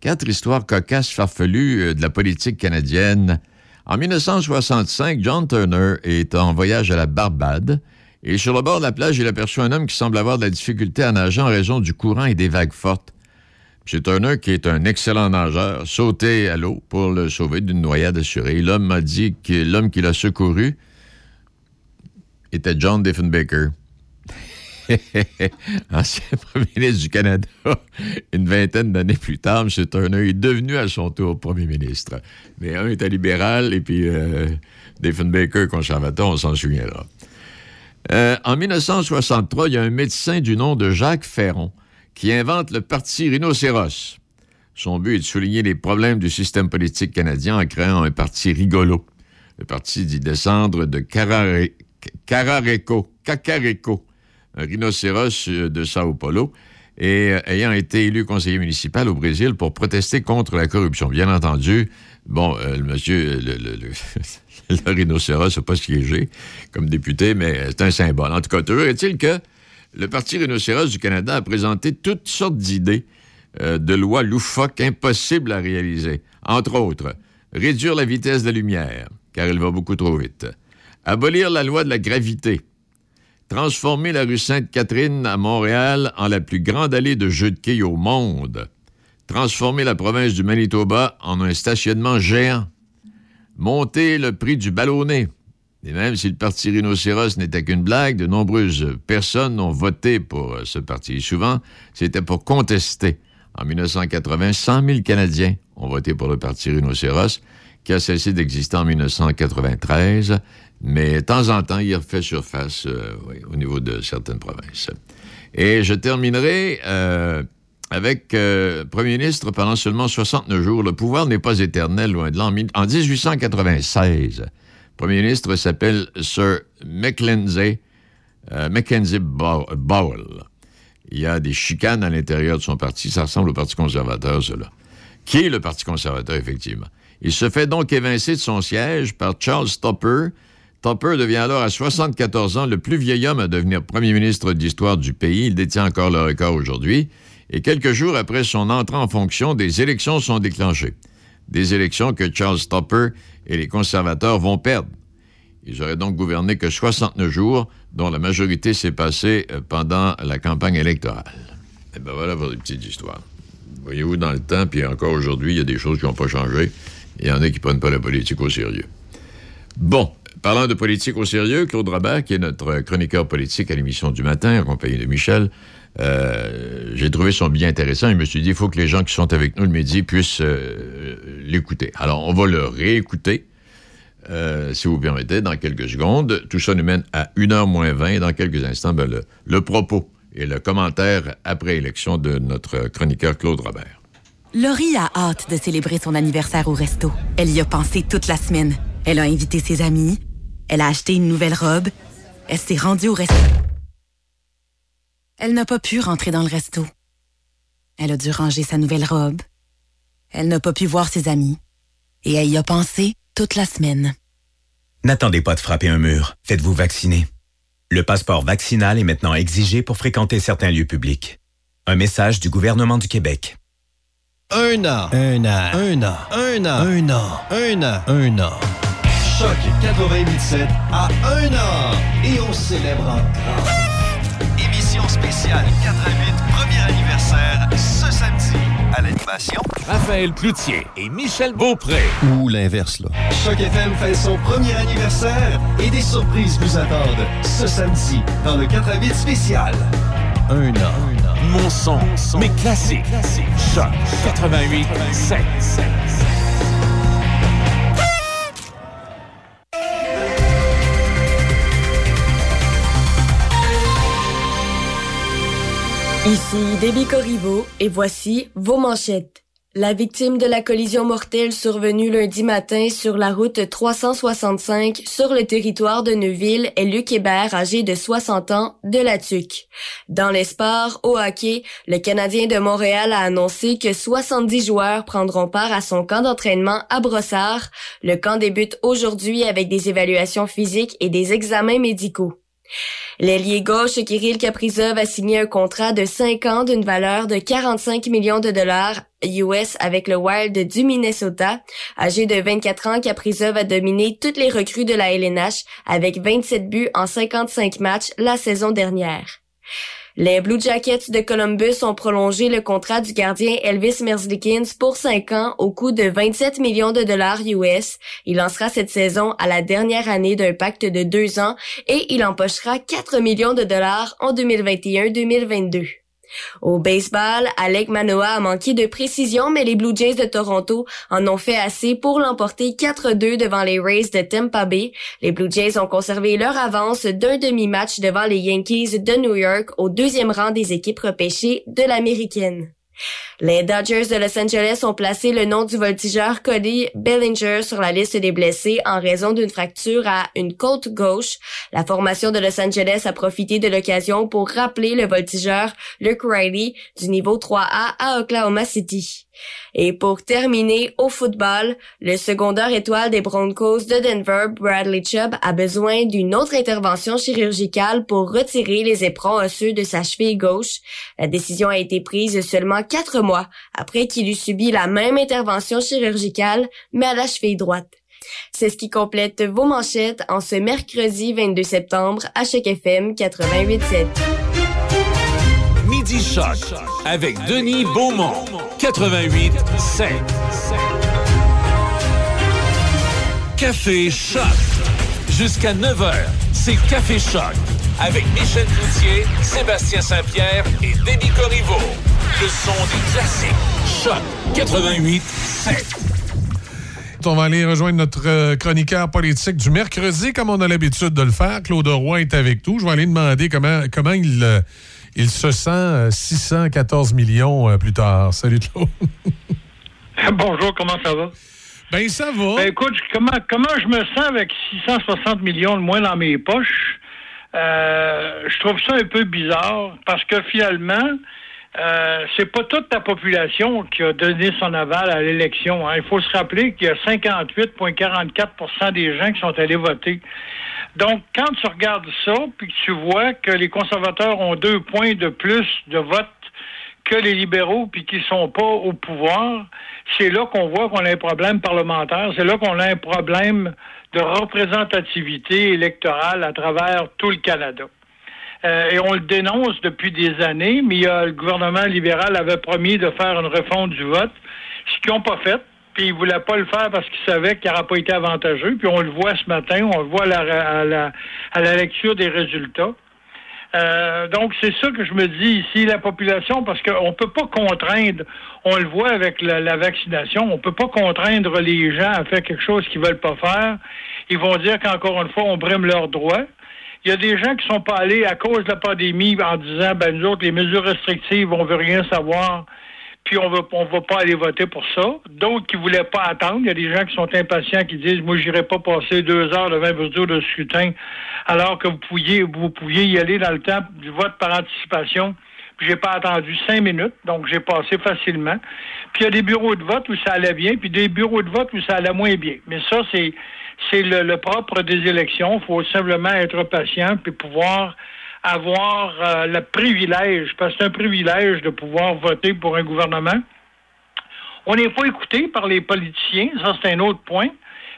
S2: Quatre histoires cocasses farfelues euh, de la politique canadienne. En 1965, John Turner est en voyage à la Barbade et sur le bord de la plage, il aperçut un homme qui semble avoir de la difficulté à nager en raison du courant et des vagues fortes. M. Turner, qui est un excellent nageur, sautait à l'eau pour le sauver d'une noyade assurée. L'homme m'a dit que l'homme qui l'a secouru était John Diefenbaker. Ancien premier ministre du Canada, une vingtaine d'années plus tard, M. Turner est devenu à son tour premier ministre. Mais un était libéral et puis euh, Diefenbaker conservateur, on s'en souviendra. Euh, en 1963, il y a un médecin du nom de Jacques Ferron qui invente le parti Rhinocéros. Son but est de souligner les problèmes du système politique canadien en créant un parti rigolo. Le parti dit descendre de Carare- Carareco, Cacareco, rhinocéros euh, de Sao Paulo, et euh, ayant été élu conseiller municipal au Brésil pour protester contre la corruption. Bien entendu, bon, euh, le monsieur, le, rhinocéros n'a pas siégé comme député, mais c'est un symbole. En tout cas, toujours est-il que le Parti rhinocéros du Canada a présenté toutes sortes d'idées de lois loufoques impossibles à réaliser. Entre autres, réduire la vitesse de la lumière, car elle va beaucoup trop vite. Abolir la loi de la gravité. Transformer la rue Sainte-Catherine à Montréal en la plus grande allée de jeux de quilles au monde. Transformer la province du Manitoba en un stationnement géant. Monter le prix du ballonnet. Et même si le parti rhinocéros n'était qu'une blague, de nombreuses personnes ont voté pour euh, ce parti. Souvent, c'était pour contester. En 1980, 100 000 Canadiens ont voté pour le parti rhinocéros, qui a cessé d'exister en 1993, mais de temps en temps, il refait surface euh, au niveau de certaines provinces. Et je terminerai euh, avec euh, Premier ministre pendant seulement 69 jours. Le pouvoir n'est pas éternel, loin de là. En mi- En 1896, Premier ministre s'appelle Sir Mackenzie, Mackenzie Bow- Bowell. Il y a des chicanes à l'intérieur de son parti. Ça ressemble au Parti conservateur, cela. Qui est le Parti conservateur, effectivement? Il se fait donc évincer de son siège par Charles Tupper. Tupper devient alors à 74 ans le plus vieil homme à devenir premier ministre d'histoire du pays. Il détient encore le record aujourd'hui. Et quelques jours après son entrée en fonction, des élections sont déclenchées. Des élections que Charles Tupper et les conservateurs vont perdre. Ils auraient donc gouverné que 69 jours, dont la majorité s'est passée euh, pendant la campagne électorale. Et ben voilà pour des petites histoires. Voyez-vous, dans le temps, puis encore aujourd'hui, il y a des choses qui n'ont pas changé. Il y en a qui ne prennent pas la politique au sérieux. Bon, parlant de politique au sérieux, Claude Robert, qui est notre chroniqueur politique à l'émission du matin, accompagné de Michel, euh, j'ai trouvé son billet intéressant. Je me suis dit, il faut que les gens qui sont avec nous le midi puissent euh, l'écouter. Alors, on va le réécouter, euh, si vous permettez, dans quelques secondes. Tout ça nous mène à 1h moins 20. Dans quelques instants, ben, le, le propos et le commentaire après élection de notre chroniqueur Claude Robert.
S16: Laurie a hâte de célébrer son anniversaire au resto. Elle y a pensé toute la semaine. Elle a invité ses amis. Elle a acheté une nouvelle robe. Elle s'est rendue au resto. Elle n'a pas pu rentrer dans le resto. Elle a dû ranger sa nouvelle robe. Elle n'a pas pu voir ses amis. Et elle y a pensé toute la semaine.
S9: N'attendez pas de frapper un mur. Faites-vous vacciner. Le passeport vaccinal est maintenant exigé pour fréquenter certains lieux publics. Un message du gouvernement du Québec.
S14: Un an. Un an. Un an. Un an. Un an. Un an. Un an. Choc 88.7 à un an. Et on célèbre en grand. Émission spéciale 88, premier anniversaire, ce samedi. À l'animation.
S1: Raphaël Cloutier et Michel Beaupré.
S14: Ou l'inverse, là. Choc FM fait son premier anniversaire et des surprises vous attendent ce samedi dans le 88 spécial. Un an.
S1: Mon son, mais classique. Choc 88 7.
S17: Ici Déby Corriveau et voici vos manchettes. La victime de la collision mortelle survenue lundi matin sur la route 365 sur le territoire de Neuville est Luc Hébert, âgé de 60 ans, de la TUC. Dans les sports, au hockey, le Canadien de Montréal a annoncé que 70 joueurs prendront part à son camp d'entraînement à Brossard. Le camp débute aujourd'hui avec des évaluations physiques et des examens médicaux. L'ailier gauche Kirill Kaprizov a signé un contrat de 5 ans d'une valeur de 45 millions de dollars US avec le Wild du Minnesota. Âgé de 24 ans, Kaprizov a dominé toutes les recrues de la LNH avec 27 buts en 55 matchs la saison dernière. Les Blue Jackets de Columbus ont prolongé le contrat du gardien Elvis Merzlikins pour 5 ans au coût de 27 millions de dollars US. Il lancera cette saison à la dernière année d'un pacte de 2 ans et il empochera 4 millions de dollars en 2021-2022. Au baseball, Alec Manoa a manqué de précision, mais les Blue Jays de Toronto en ont fait assez pour l'emporter 4-2 devant les Rays de Tampa Bay. Les Blue Jays ont conservé leur avance d'un demi-match devant les Yankees de New York au deuxième rang des équipes repêchées de l'américaine. Les Dodgers de Los Angeles ont placé le nom du voltigeur Cody Bellinger sur la liste des blessés en raison d'une fracture à une côte gauche. La formation de Los Angeles a profité de l'occasion pour rappeler le voltigeur Luke Riley du niveau 3A à Oklahoma City. Et pour terminer, au football, le secondaire étoile des Broncos de Denver, Bradley Chubb, a besoin d'une autre intervention chirurgicale pour retirer les éperons osseux de sa cheville gauche. La décision a été prise seulement quatre mois après qu'il eut subi la même intervention chirurgicale, mais à la cheville droite. C'est ce qui complète vos manchettes en ce mercredi 22 septembre à Choc FM 88.7.
S1: Midi Choc avec Denis Beaumont, 88 5. Café Choc. Jusqu'à 9h, c'est Café Choc avec Michel Cloutier, Sébastien Saint-Pierre et Denis Corriveau. Le son des classiques. Choc 88 5.
S18: On va aller rejoindre notre euh, chroniqueur politique du mercredi, comme on a l'habitude de le faire. Claude Roy est avec nous. Je vais aller demander comment, comment il, euh, il se sent euh, 614 millions euh, plus tard. Salut Claude.
S19: Bonjour, comment ça va?
S18: Ben, ça va.
S19: Ben, écoute, comment, comment je me sens avec 660 millions de moins dans mes poches? Euh, je trouve ça un peu bizarre parce que finalement, euh, c'est pas toute la population qui a donné son aval à l'élection. hein. Il faut se rappeler qu'il y a 58,44% des gens qui sont allés voter. Donc, quand tu regardes ça, puis que tu vois que les conservateurs ont deux points de plus de vote que les libéraux, puis qu'ils sont pas au pouvoir, c'est là qu'on voit qu'on a un problème parlementaire. C'est là qu'on a un problème de représentativité électorale à travers tout le Canada. Euh, et on le dénonce depuis des années, mais le gouvernement libéral avait promis de faire une refonte du vote, ce qu'ils n'ont pas fait. Puis ils ne voulaient pas le faire parce qu'ils savaient qu'il n'aurait pas été avantageux. Puis on le voit ce matin, on le voit à la, à la, à la lecture des résultats. Euh, donc, c'est ça que je me dis ici, la population, parce qu'on ne peut pas contraindre, on le voit avec la, vaccination, on ne peut pas contraindre les gens à faire quelque chose qu'ils veulent pas faire. Ils vont dire qu'encore une fois, on brime leurs droits. Il y a des gens qui sont pas allés à cause de la pandémie en disant, ben nous autres, les mesures restrictives, on veut rien savoir, puis on on va pas aller voter pour ça. D'autres qui voulaient pas attendre. Il y a des gens qui sont impatients, qui disent, moi, j'irai pas passer deux heures devant un bureau de scrutin, alors que vous pouviez, vous pouviez y aller dans le temps du vote par anticipation. J'ai pas attendu cinq minutes, donc j'ai passé facilement. Puis il y a des bureaux de vote où ça allait bien, puis des bureaux de vote où ça allait moins bien. Mais ça, c'est c'est le, le propre des élections. Il faut simplement être patient puis pouvoir avoir euh, le privilège, parce que c'est un privilège de pouvoir voter pour un gouvernement. On n'est pas écouté par les politiciens, ça c'est un autre point,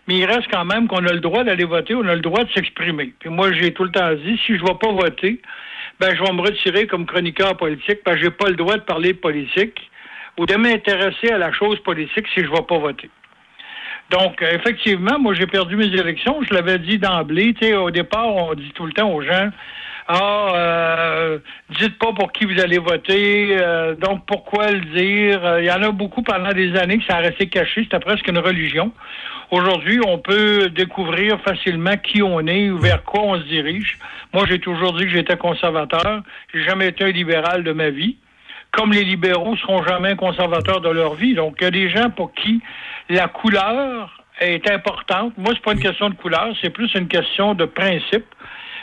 S19: mais il reste quand même qu'on a le droit d'aller voter, on a le droit de s'exprimer. Puis moi, j'ai tout le temps dit, si je ne vais pas voter, ben je vais me retirer comme chroniqueur politique, parce que j'ai pas le droit de parler politique ou de m'intéresser à la chose politique si je ne vais pas voter. Donc, euh, effectivement, moi, j'ai perdu mes élections. Je l'avais dit d'emblée. Au départ, on dit tout le temps aux gens, ah, euh, dites pas pour qui vous allez voter. euh, donc, pourquoi le dire? Euh, Il y en a beaucoup pendant des années que ça a resté caché. C'était presque une religion. Aujourd'hui, on peut découvrir facilement qui on est ou vers quoi on se dirige. Moi, j'ai toujours dit que j'étais conservateur. J'ai jamais été un libéral de ma vie. comme les libéraux seront jamais conservateurs de leur vie. Donc, il y a des gens pour qui la couleur est importante. Moi, c'est pas une question de couleur, c'est plus une question de principe.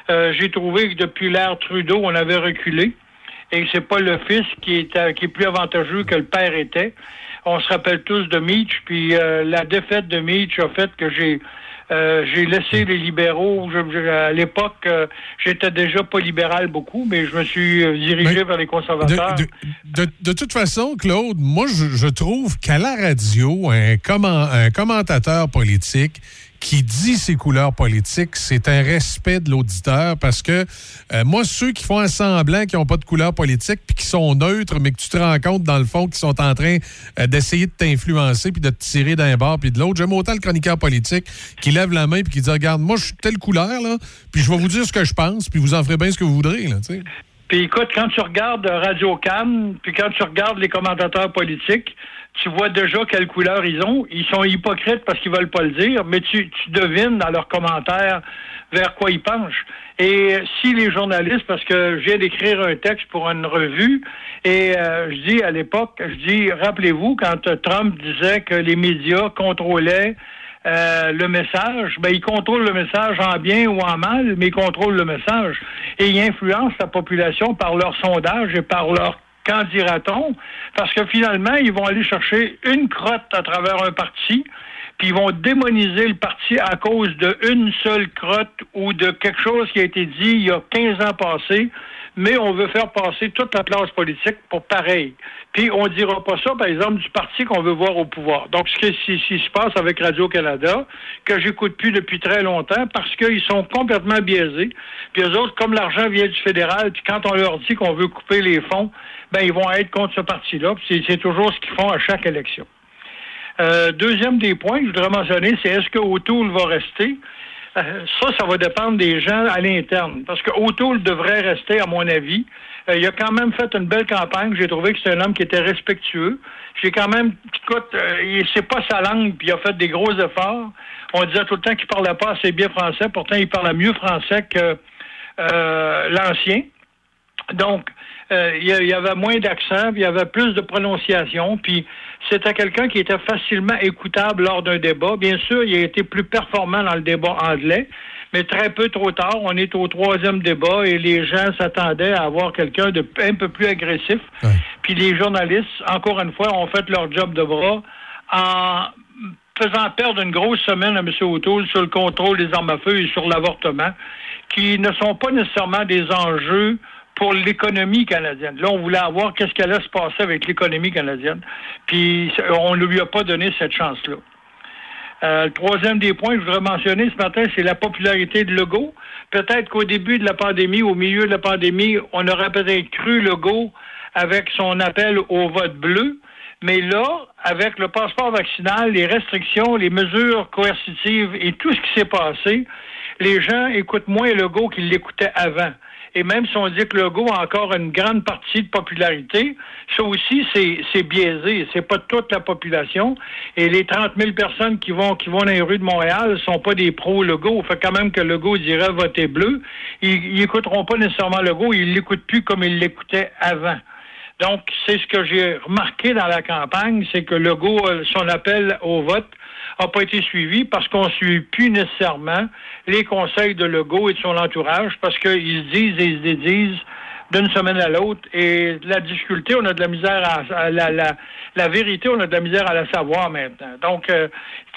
S19: Euh, J'ai trouvé que depuis l'ère Trudeau, on avait reculé et que c'est pas le fils qui est, qui est plus avantageux que le père était. On se rappelle tous de Meach, puis euh, la défaite de Meach a fait que j'ai euh, j'ai laissé les libéraux. Je- je- à l'époque, euh, j'étais déjà pas libéral beaucoup, mais je me suis dirigé vers les conservateurs.
S18: De, de- de toute façon, Claude, moi, je, je trouve qu'à la radio, un, comment- un commentateur politique qui dit ses couleurs politiques, c'est un respect de l'auditeur parce que euh, moi, ceux qui font un semblant qui n'ont pas de couleur politique puis qui sont neutres, mais que tu te rends compte, dans le fond, qu'ils sont en train euh, d'essayer de t'influencer puis de te tirer d'un bord puis de l'autre, j'aime autant le chroniqueur politique qui lève la main puis qui dit Regarde, moi, je suis telle couleur, là, puis je vais vous dire ce que je pense, puis vous en ferez bien ce que vous voudrez.
S19: Puis écoute, quand tu regardes Radio Cannes, puis quand tu regardes les commentateurs politiques, tu vois déjà quelle couleur ils ont. Ils sont hypocrites parce qu'ils veulent pas le dire, mais tu, tu devines dans leurs commentaires vers quoi ils penchent. Et si les journalistes, parce que je viens d'écrire un texte pour une revue, et euh, je dis à l'époque, je dis, rappelez-vous quand Trump disait que les médias contrôlaient euh, le message, ben, ils contrôlent le message en bien ou en mal, mais ils contrôlent le message. Et ils influencent la population par leur sondage et par leur qu'en dira-t-on? Parce que finalement, ils vont aller chercher une crotte à travers un parti, puis ils vont démoniser le parti à cause d'une seule crotte ou de quelque chose qui a été dit il y a 15 ans passés, mais on veut faire passer toute la classe politique pour pareil. Puis on dira pas ça, par exemple, du parti qu'on veut voir au pouvoir. Donc, ce qui se passe avec Radio-Canada, que j'écoute plus depuis très longtemps, parce qu'ils sont complètement biaisés. Puis eux autres, comme l'argent vient du fédéral, puis quand on leur dit qu'on veut couper les fonds, ben ils vont être contre ce parti-là. C'est toujours ce qu'ils font à chaque élection. Euh, deuxième des points que je voudrais mentionner, c'est est-ce que O'Toole va rester? Euh, ça, ça va dépendre des gens à l'interne. Parce que O'Toole devrait rester, à mon avis. Euh, il a quand même fait une belle campagne. J'ai trouvé que c'est un homme qui était respectueux. J'ai quand même, écoute, euh, c'est pas sa langue, puis il a fait des gros efforts. On disait tout le temps qu'il parlait pas assez bien français. Pourtant, il parlait mieux français que euh, l'ancien. Donc, euh, il y avait moins d'accent, il y avait plus de prononciation, puis c'était quelqu'un qui était facilement écoutable lors d'un débat. Bien sûr, il a été plus performant dans le débat anglais, mais très peu trop tard. On est au troisième débat et les gens s'attendaient à avoir quelqu'un de un peu plus agressif. Puis les journalistes, encore une fois, ont fait leur job de bras en faisant perdre une grosse semaine à M. O'Toole sur le contrôle des armes à feu et sur l'avortement, qui ne sont pas nécessairement des enjeux pour l'économie canadienne. Là, on voulait avoir qu'est-ce qui allait se passer avec l'économie canadienne. Puis, on ne lui a pas donné cette chance-là. Euh, le troisième des points que je voudrais mentionner ce matin, c'est la popularité de Legault. Peut-être qu'au début de la pandémie, au milieu de la pandémie, on aurait peut-être cru Legault avec son appel au vote bleu. Mais là, avec le passeport vaccinal, les restrictions, les mesures coercitives et tout ce qui s'est passé, les gens écoutent moins Legault qu'ils l'écoutaient avant. Et même si on dit que Legault a encore une grande partie de popularité, ça aussi, c'est, biaisé. C'est pas toute la population. Et les 30 000 personnes qui vont, qui vont dans les rues de Montréal sont pas des pros-Legault. Fait quand même que Legault dirait voter bleu. Ils, ils écouteront pas nécessairement Legault. Ils l'écoutent plus comme ils l'écoutaient avant. Donc, c'est ce que j'ai remarqué dans la campagne, c'est que Legault, son appel au vote n'a pas été suivi parce qu'on ne suit plus nécessairement les conseils de Legault et de son entourage parce qu'ils se disent et ils se dédisent d'une semaine à l'autre. Et la difficulté, on a de la misère à, la, la, la vérité, on a de la misère à la savoir maintenant. Donc, euh,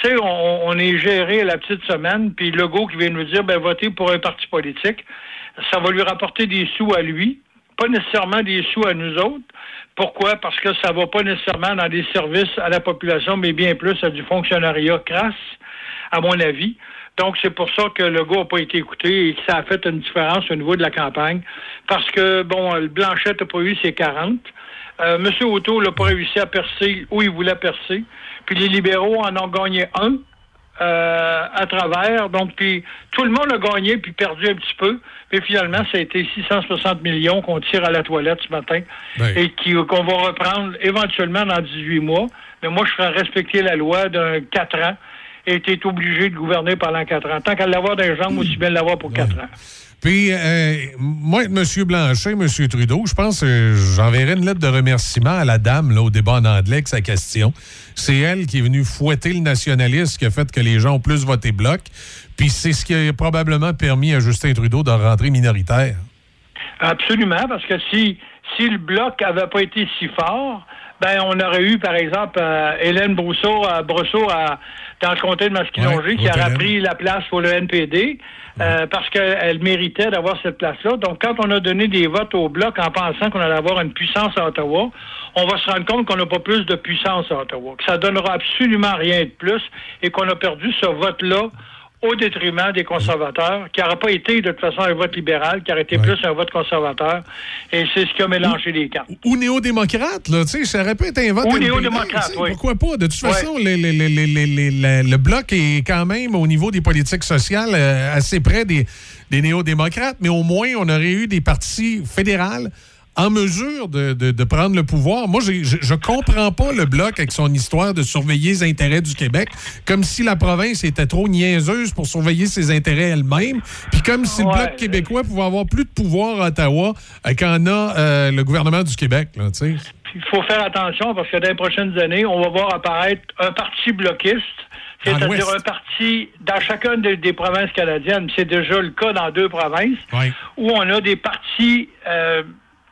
S19: tu sais, on, on est géré à la petite semaine, puis Legault qui vient nous dire, ben, votez pour un parti politique, ça va lui rapporter des sous à lui, pas nécessairement des sous à nous autres. Pourquoi? Parce que ça va pas nécessairement dans des services à la population, mais bien plus à du fonctionnariat crasse, à mon avis. Donc, c'est pour ça que le gars n'a pas été écouté et que ça a fait une différence au niveau de la campagne. Parce que, bon, le Blanchette n'a pas eu ses 40. Euh, M. Auto n'a pas réussi à percer où il voulait percer. Puis les libéraux en ont gagné un euh, à travers. Donc, puis tout le monde a gagné puis perdu un petit peu. Mais finalement, ça a été 660 millions qu'on tire à la toilette ce matin et qui- qu'on va reprendre éventuellement dans 18 mois. Mais moi, je ferai respecter la loi d'un 4 ans et tu es obligé de gouverner pendant 4 ans. Tant qu'à l'avoir dans les jambes, aussi bien l'avoir pour 4 ans.
S18: Puis, euh, moi, M. Blanchet, M. Trudeau, je pense que j'enverrai une lettre de remerciement à la dame là, au débat en anglais avec sa question. C'est elle qui est venue fouetter le nationalisme qui a fait que les gens ont plus voté bloc. Puis c'est ce qui a probablement permis à Justin Trudeau de rentrer minoritaire.
S19: Absolument, parce que si, si le bloc avait pas été si fort, ben on aurait eu, par exemple, euh, Hélène Brousseau, Brousseau à, dans le comté de Masquinongé, qui aurait pris la place pour le NPD, euh, parce qu'elle méritait d'avoir cette place-là. Donc, quand on a donné des votes au bloc en pensant qu'on allait avoir une puissance à Ottawa, on va se rendre compte qu'on n'a pas plus de puissance à Ottawa, que ça donnera absolument rien de plus et qu'on a perdu ce vote-là au détriment des conservateurs, qui n'aurait pas été de toute façon un vote libéral, qui aurait été plus un vote conservateur. Et c'est ce qui a mélangé les cartes.
S18: Ou néo-démocrate, là, tu sais, ça aurait pu être un vote.
S19: Ou néo-démocrate, oui.
S18: Pourquoi pas? De toute façon, les- les- les- le bloc est quand même, au niveau des politiques sociales, euh, assez près des, des néo-démocrates, mais au moins, on aurait eu des partis fédérales en mesure de, de- de prendre le pouvoir. Moi, je je comprends pas le bloc avec son histoire de surveiller les intérêts du Québec, comme si la province était trop niaiseuse pour surveiller ses intérêts elle-même, puis comme si le bloc québécois pouvait avoir plus de pouvoir à Ottawa euh, qu'en a euh, le gouvernement du Québec. là.
S19: Il faut faire attention parce que dans les prochaines années, on va voir apparaître un parti bloquiste, c'est-à-dire un parti dans chacune des, des provinces canadiennes. C'est déjà le cas dans deux provinces où on a des partis euh,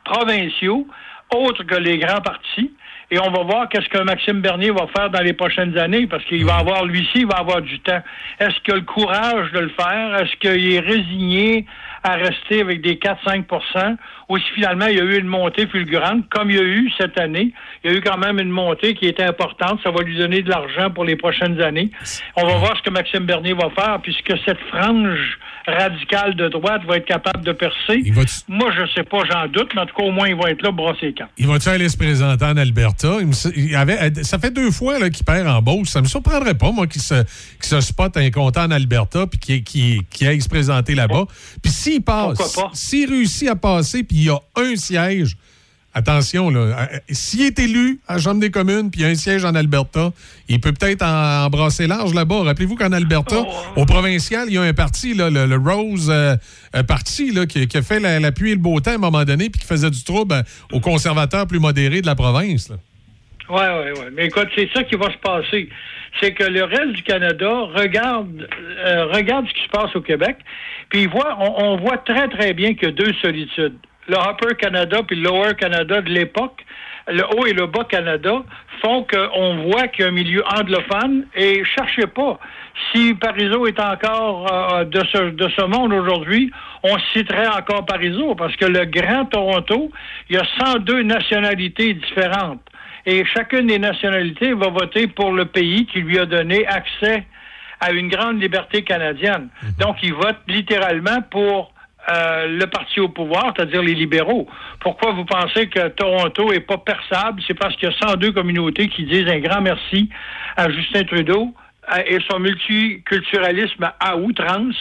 S19: provinciaux autres que les grands partis. Et on va voir qu'est-ce que Maxime Bernier va faire dans les prochaines années, parce qu'il va avoir, lui-ci, il va avoir du temps. Est-ce qu'il a le courage de le faire? Est-ce qu'il est résigné à rester avec des 4-5% ou si finalement il y a eu une montée fulgurante, comme il y a eu cette année, il y a eu quand même une montée qui était importante, ça va lui donner de l'argent pour les prochaines années. On va voir ce que Maxime Bernier va faire, puisque cette frange radicale de droite va être capable de percer. Moi, je sais pas, j'en doute, mais en tout cas, au moins, il va être là, brosser camps.
S18: Il va-tu aller se présenter en Alberta? Il me s- il avait, ça fait deux fois qu'il perd en Beauce. Ça me surprendrait pas, moi, qu'il se, qu'il se spot un compte en Alberta puis qu'il aille se présenter là-bas. Puis s'il passe, s'il réussit à passer puis il y a un siège, attention, là, euh, s'il est élu à la Chambre des communes puis il y a un siège en Alberta, il peut peut-être en- embrasser large là-bas. Rappelez-vous qu'en Alberta, au provincial, il y a un parti, là, le, le Rose euh, euh, Parti, là, qui, qui a fait la, la pluie et le beau temps à un moment donné puis qui faisait du trouble euh, aux conservateurs plus modérés de la province.
S19: Oui, oui, oui. Mais écoute, c'est ça qui va se passer. C'est que le reste du Canada regarde, euh, regarde ce qui se passe au Québec, puis voit, on, on voit très, très bien qu'il y a deux solitudes. Le Upper Canada puis le Lower Canada de l'époque, le Haut et le Bas Canada, font qu'on voit qu'il y a un milieu anglophone et cherchez pas. Si Parizeau est encore euh, de, ce, de ce monde aujourd'hui, on citerait encore Parizeau parce que le Grand Toronto, il y a 102 nationalités différentes. Et chacune des nationalités va voter pour le pays qui lui a donné accès à une grande liberté canadienne. Donc, ils votent littéralement pour euh, le parti au pouvoir, c'est-à-dire les libéraux. Pourquoi vous pensez que Toronto est pas perçable? C'est parce qu'il y a 102 communautés qui disent un grand merci à Justin Trudeau et son multiculturalisme à outrance.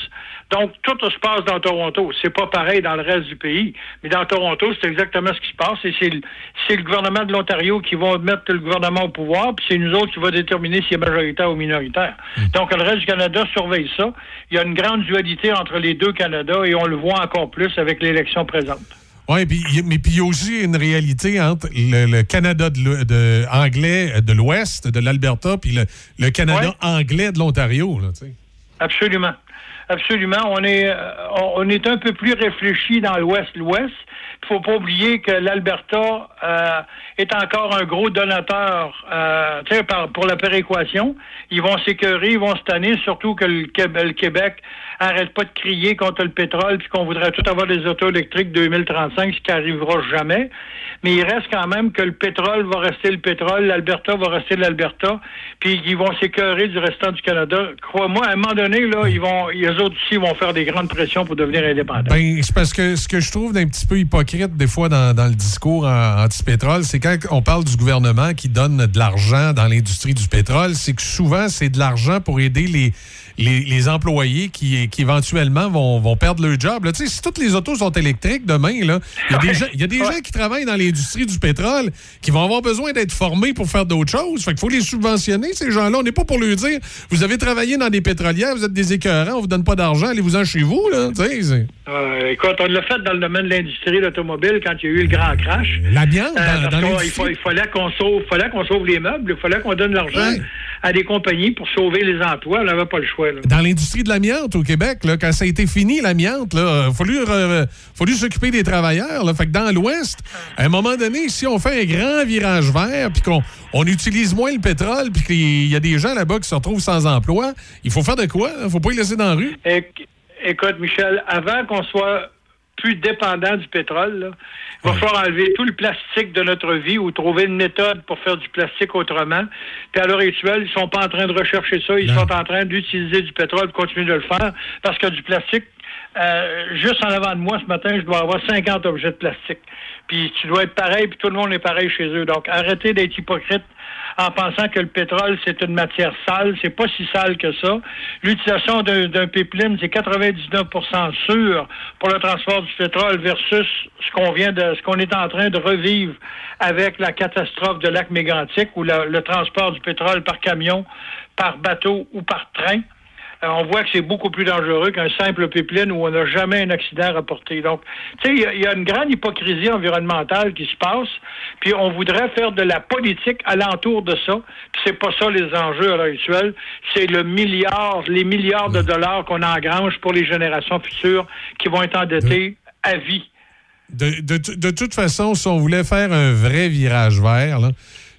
S19: Donc, tout se passe dans Toronto. C'est pas pareil dans le reste du pays. Mais dans Toronto, c'est exactement ce qui se passe. Et c'est le, gouvernement de l'Ontario qui va mettre le gouvernement au pouvoir, puis c'est nous autres qui va déterminer s'il est majoritaire ou minoritaire. Donc, le reste du Canada surveille ça. Il y a une grande dualité entre les deux Canada et on le voit encore plus avec l'élection présente.
S18: Oui, mais puis il y a aussi une réalité entre le, le Canada de, anglais de l'Ouest, de l'Alberta, puis le, le Canada anglais de l'Ontario.
S19: Absolument. Absolument. On est, euh, on est un peu plus réfléchi dans l'Ouest-l'Ouest. Il faut pas oublier que l'Alberta euh, est encore un gros donateur euh, par- pour la péréquation. Ils vont s'écœurer, ils vont se tanner, surtout que le, le Québec arrête pas de crier contre le pétrole puis qu'on voudrait tout avoir des autos électriques 2035, ce qui arrivera jamais. Mais il reste quand même que le pétrole va rester le pétrole, l'Alberta va rester l'Alberta, puis ils vont s'écœurer du restant du Canada. Crois-moi, à un moment donné, là, ils vont, les autres aussi vont faire des grandes pressions pour devenir indépendants.
S18: Ben, c'est parce que ce que je trouve d'un petit peu hypocrite des fois dans, dans le discours anti-pétrole, c'est quand on parle du gouvernement qui donne de l'argent dans l'industrie du pétrole, c'est que souvent c'est de l'argent pour aider les, les, les employés qui, qui éventuellement vont, vont perdre leur job. Là. Si toutes les autos sont électriques demain, il y a des, gens, il y a des gens qui travaillent dans l'industrie du pétrole qui vont avoir besoin d'être formés pour faire d'autres choses. Fait qu'il faut les subventionner, ces gens-là. On n'est pas pour leur dire vous avez travaillé dans des pétrolières, vous êtes des écœurants, on vous donne pas d'argent, allez-vous-en chez vous. Là.
S19: Euh, écoute, on l'a fait dans le domaine de l'industrie automobile quand il y a eu le grand crash.
S18: L'amiante,
S19: Euh,
S18: dans- dans
S19: il fallait qu'on sauve, fallait qu'on sauve les meubles, il fallait qu'on donne l'argent à des compagnies pour sauver les emplois. On n'avait pas le choix. là.
S18: Dans l'industrie de l'amiante au Québec, là, quand ça a été fini, l'amiante, il a fallu, euh, fallu s'occuper des travailleurs. Là. Fait que dans l'Ouest, à un moment donné, si on fait un grand virage vert, puis qu'on on utilise moins le pétrole, puis qu'il y a des gens là-bas qui se retrouvent sans emploi, il faut faire de quoi? Il faut pas les laisser dans la rue.
S19: Éc- Écoute, Michel, avant qu'on soit plus dépendant du pétrole, là, il va falloir enlever tout le plastique de notre vie ou trouver une méthode pour faire du plastique autrement. Puis à l'heure actuelle, ils sont pas en train de rechercher ça. Ils sont en train d'utiliser du pétrole, continuer de le faire, parce que du plastique, euh, juste en avant de moi ce matin, je dois avoir 50 objets de plastique. Puis tu dois être pareil, puis tout le monde est pareil chez eux. Donc arrêtez d'être hypocrite en pensant que le pétrole, c'est une matière sale. C'est pas si sale que ça. L'utilisation d'un pipeline, c'est 99% sûr pour le transport du pétrole versus ce qu'on vient de, ce qu'on est en train de revivre avec la catastrophe de lac mégantic ou la- le transport du pétrole par camion, par bateau ou par train. Euh, on voit que c'est beaucoup plus dangereux qu'un simple pipeline où on n'a jamais un accident rapporté. Donc, tu sais, il y a- une grande hypocrisie environnementale qui se passe, puis on voudrait faire de la politique alentour de ça. Puis c'est pas ça les enjeux à l'heure actuelle. C'est les milliards de dollars qu'on engrange pour les générations futures qui vont être endettées à vie.
S18: De, de- de toute façon, si on voulait faire un vrai virage vert, là,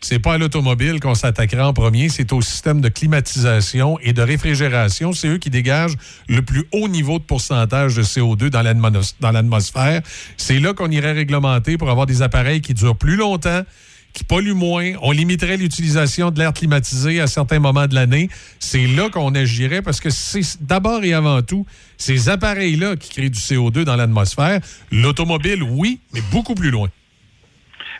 S18: c'est pas l'automobile qu'on s'attaquerait en premier, c'est au système de climatisation et de réfrigération. C'est eux qui dégagent le plus haut niveau de pourcentage de CO2 dans l'atmos- dans l'atmosphère. C'est là qu'on irait réglementer pour avoir des appareils qui durent plus longtemps, qui polluent moins. On limiterait l'utilisation de l'air climatisé à certains moments de l'année. C'est là qu'on agirait parce que c'est d'abord et avant tout ces appareils-là qui créent du CO2 dans l'atmosphère. L'automobile, oui, mais beaucoup plus loin.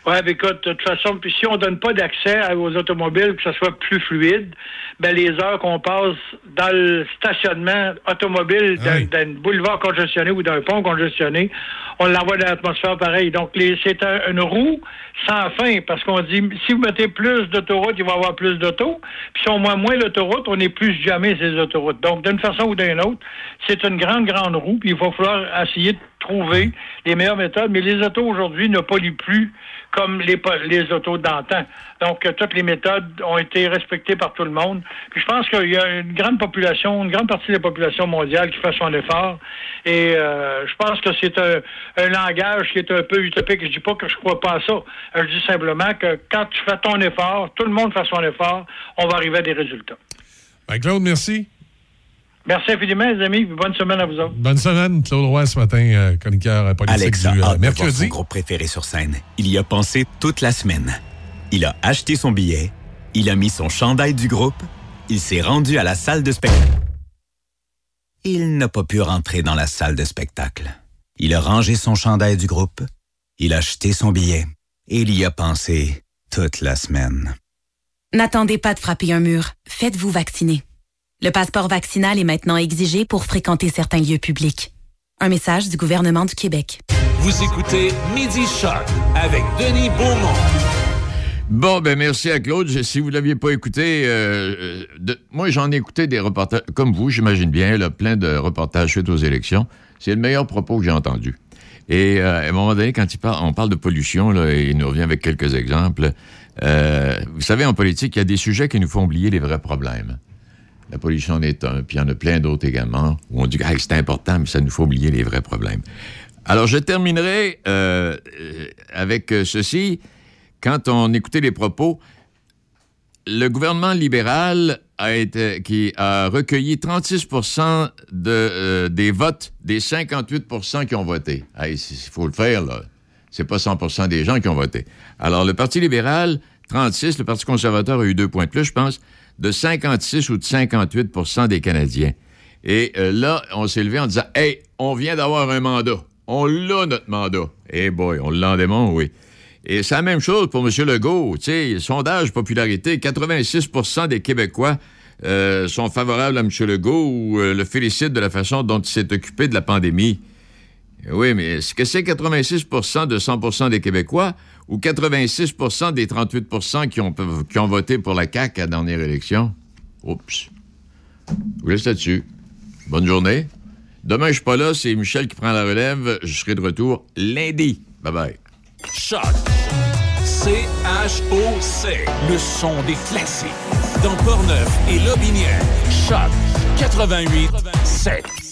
S19: Ouais, mais écoute, de toute façon, puis si on donne pas d'accès aux automobiles, que ce soit plus fluide, ben les heures qu'on passe dans le stationnement automobile d'un d'un boulevard congestionné ou d'un pont congestionné, on l'envoie dans l'atmosphère pareil. Donc, les- c'est un- une roue sans fin, parce qu'on dit, si vous mettez plus d'autoroutes, il va y avoir plus d'autos. Puis si on met moins d'autoroutes, on n'est plus jamais ces autoroutes. Donc, d'une façon ou d'une autre, c'est une grande, grande roue, puis il va falloir essayer de trouver les meilleures méthodes. Mais les autos aujourd'hui ne polluent plus comme les, les autos d'antan. Donc, euh, toutes les méthodes ont été respectées par tout le monde. Puis je pense qu'il y a une grande population, une grande partie de la population mondiale qui fait son effort. Et euh, je pense que c'est un, un langage qui est un peu utopique. Je dis pas que je crois pas à ça. Je dis simplement que quand tu fais ton effort, tout le monde fait son effort, on va arriver à des résultats.
S18: Ben, Claude, merci.
S19: Merci infiniment, les amis. Bonne semaine à vous autres.
S18: Bonne semaine, Claude Roy, ce matin, euh, chroniqueur politique
S9: Alex a
S18: du euh, mercredi.
S9: son groupe préféré sur scène. Il y a pensé toute la semaine. Il a acheté son billet, il a mis son chandail du groupe, il s'est rendu à la salle de spectacle. Il n'a pas pu rentrer dans la salle de spectacle. Il a rangé son chandail du groupe, il a acheté son billet et il y a pensé toute la semaine.
S16: N'attendez pas de frapper un mur. Faites-vous vacciner. Le passeport vaccinal est maintenant exigé pour fréquenter certains lieux publics. Un message du gouvernement du Québec.
S1: Vous écoutez Midi Shark avec Denis Beaumont.
S2: Bon, ben merci à Claude. Je- Si vous ne l'aviez pas écouté, euh, euh, de- moi j'en ai écouté des reportages, comme vous, j'imagine bien, là, plein de reportages suite aux élections. C'est le meilleur propos que j'ai entendu. Et euh, à un moment donné, quand il parle, on parle de pollution, là, et il nous revient avec quelques exemples. Euh, vous savez, en politique, il y a des sujets qui nous font oublier les vrais problèmes. La pollution en est un, puis il y en a plein d'autres également, où on dit que Hey, c'est important, mais ça nous fait oublier les vrais problèmes. Alors, je terminerai euh, avec euh, ceci. Quand on écoutait les propos, le gouvernement libéral a qui a recueilli 36 de, euh, des votes des 58% qui ont voté. Il faut le faire, là. C'est pas 100% des gens qui ont voté. Alors, le Parti libéral, 36, le Parti conservateur a eu deux points de plus, je pense, de 56 ou de 58% des Canadiens. Et euh, là, on s'est levé en disant Hey, on vient d'avoir un mandat. On l'a, notre mandat. Eh boy, on l'a en démon, oui. Et c'est la même chose pour M. Legault. Tu sais, sondage popularité, 86% des Québécois euh, sont favorables à M. Legault ou euh, le félicitent de la façon dont il s'est occupé de la pandémie. Oui, mais est-ce que c'est 86% de 100% des Québécois ou 86% des 38 qui ont, qui ont voté pour la CAQ à la dernière élection? Oups. Vous laisse là-dessus. Bonne journée. Demain, je suis pas là, c'est Michel qui prend la relève. Je serai de retour lundi. Bye-bye.
S1: Choc. C-H-O-C. Le son des classiques. Dans Portneuf et Lobinière. Choc 88 7.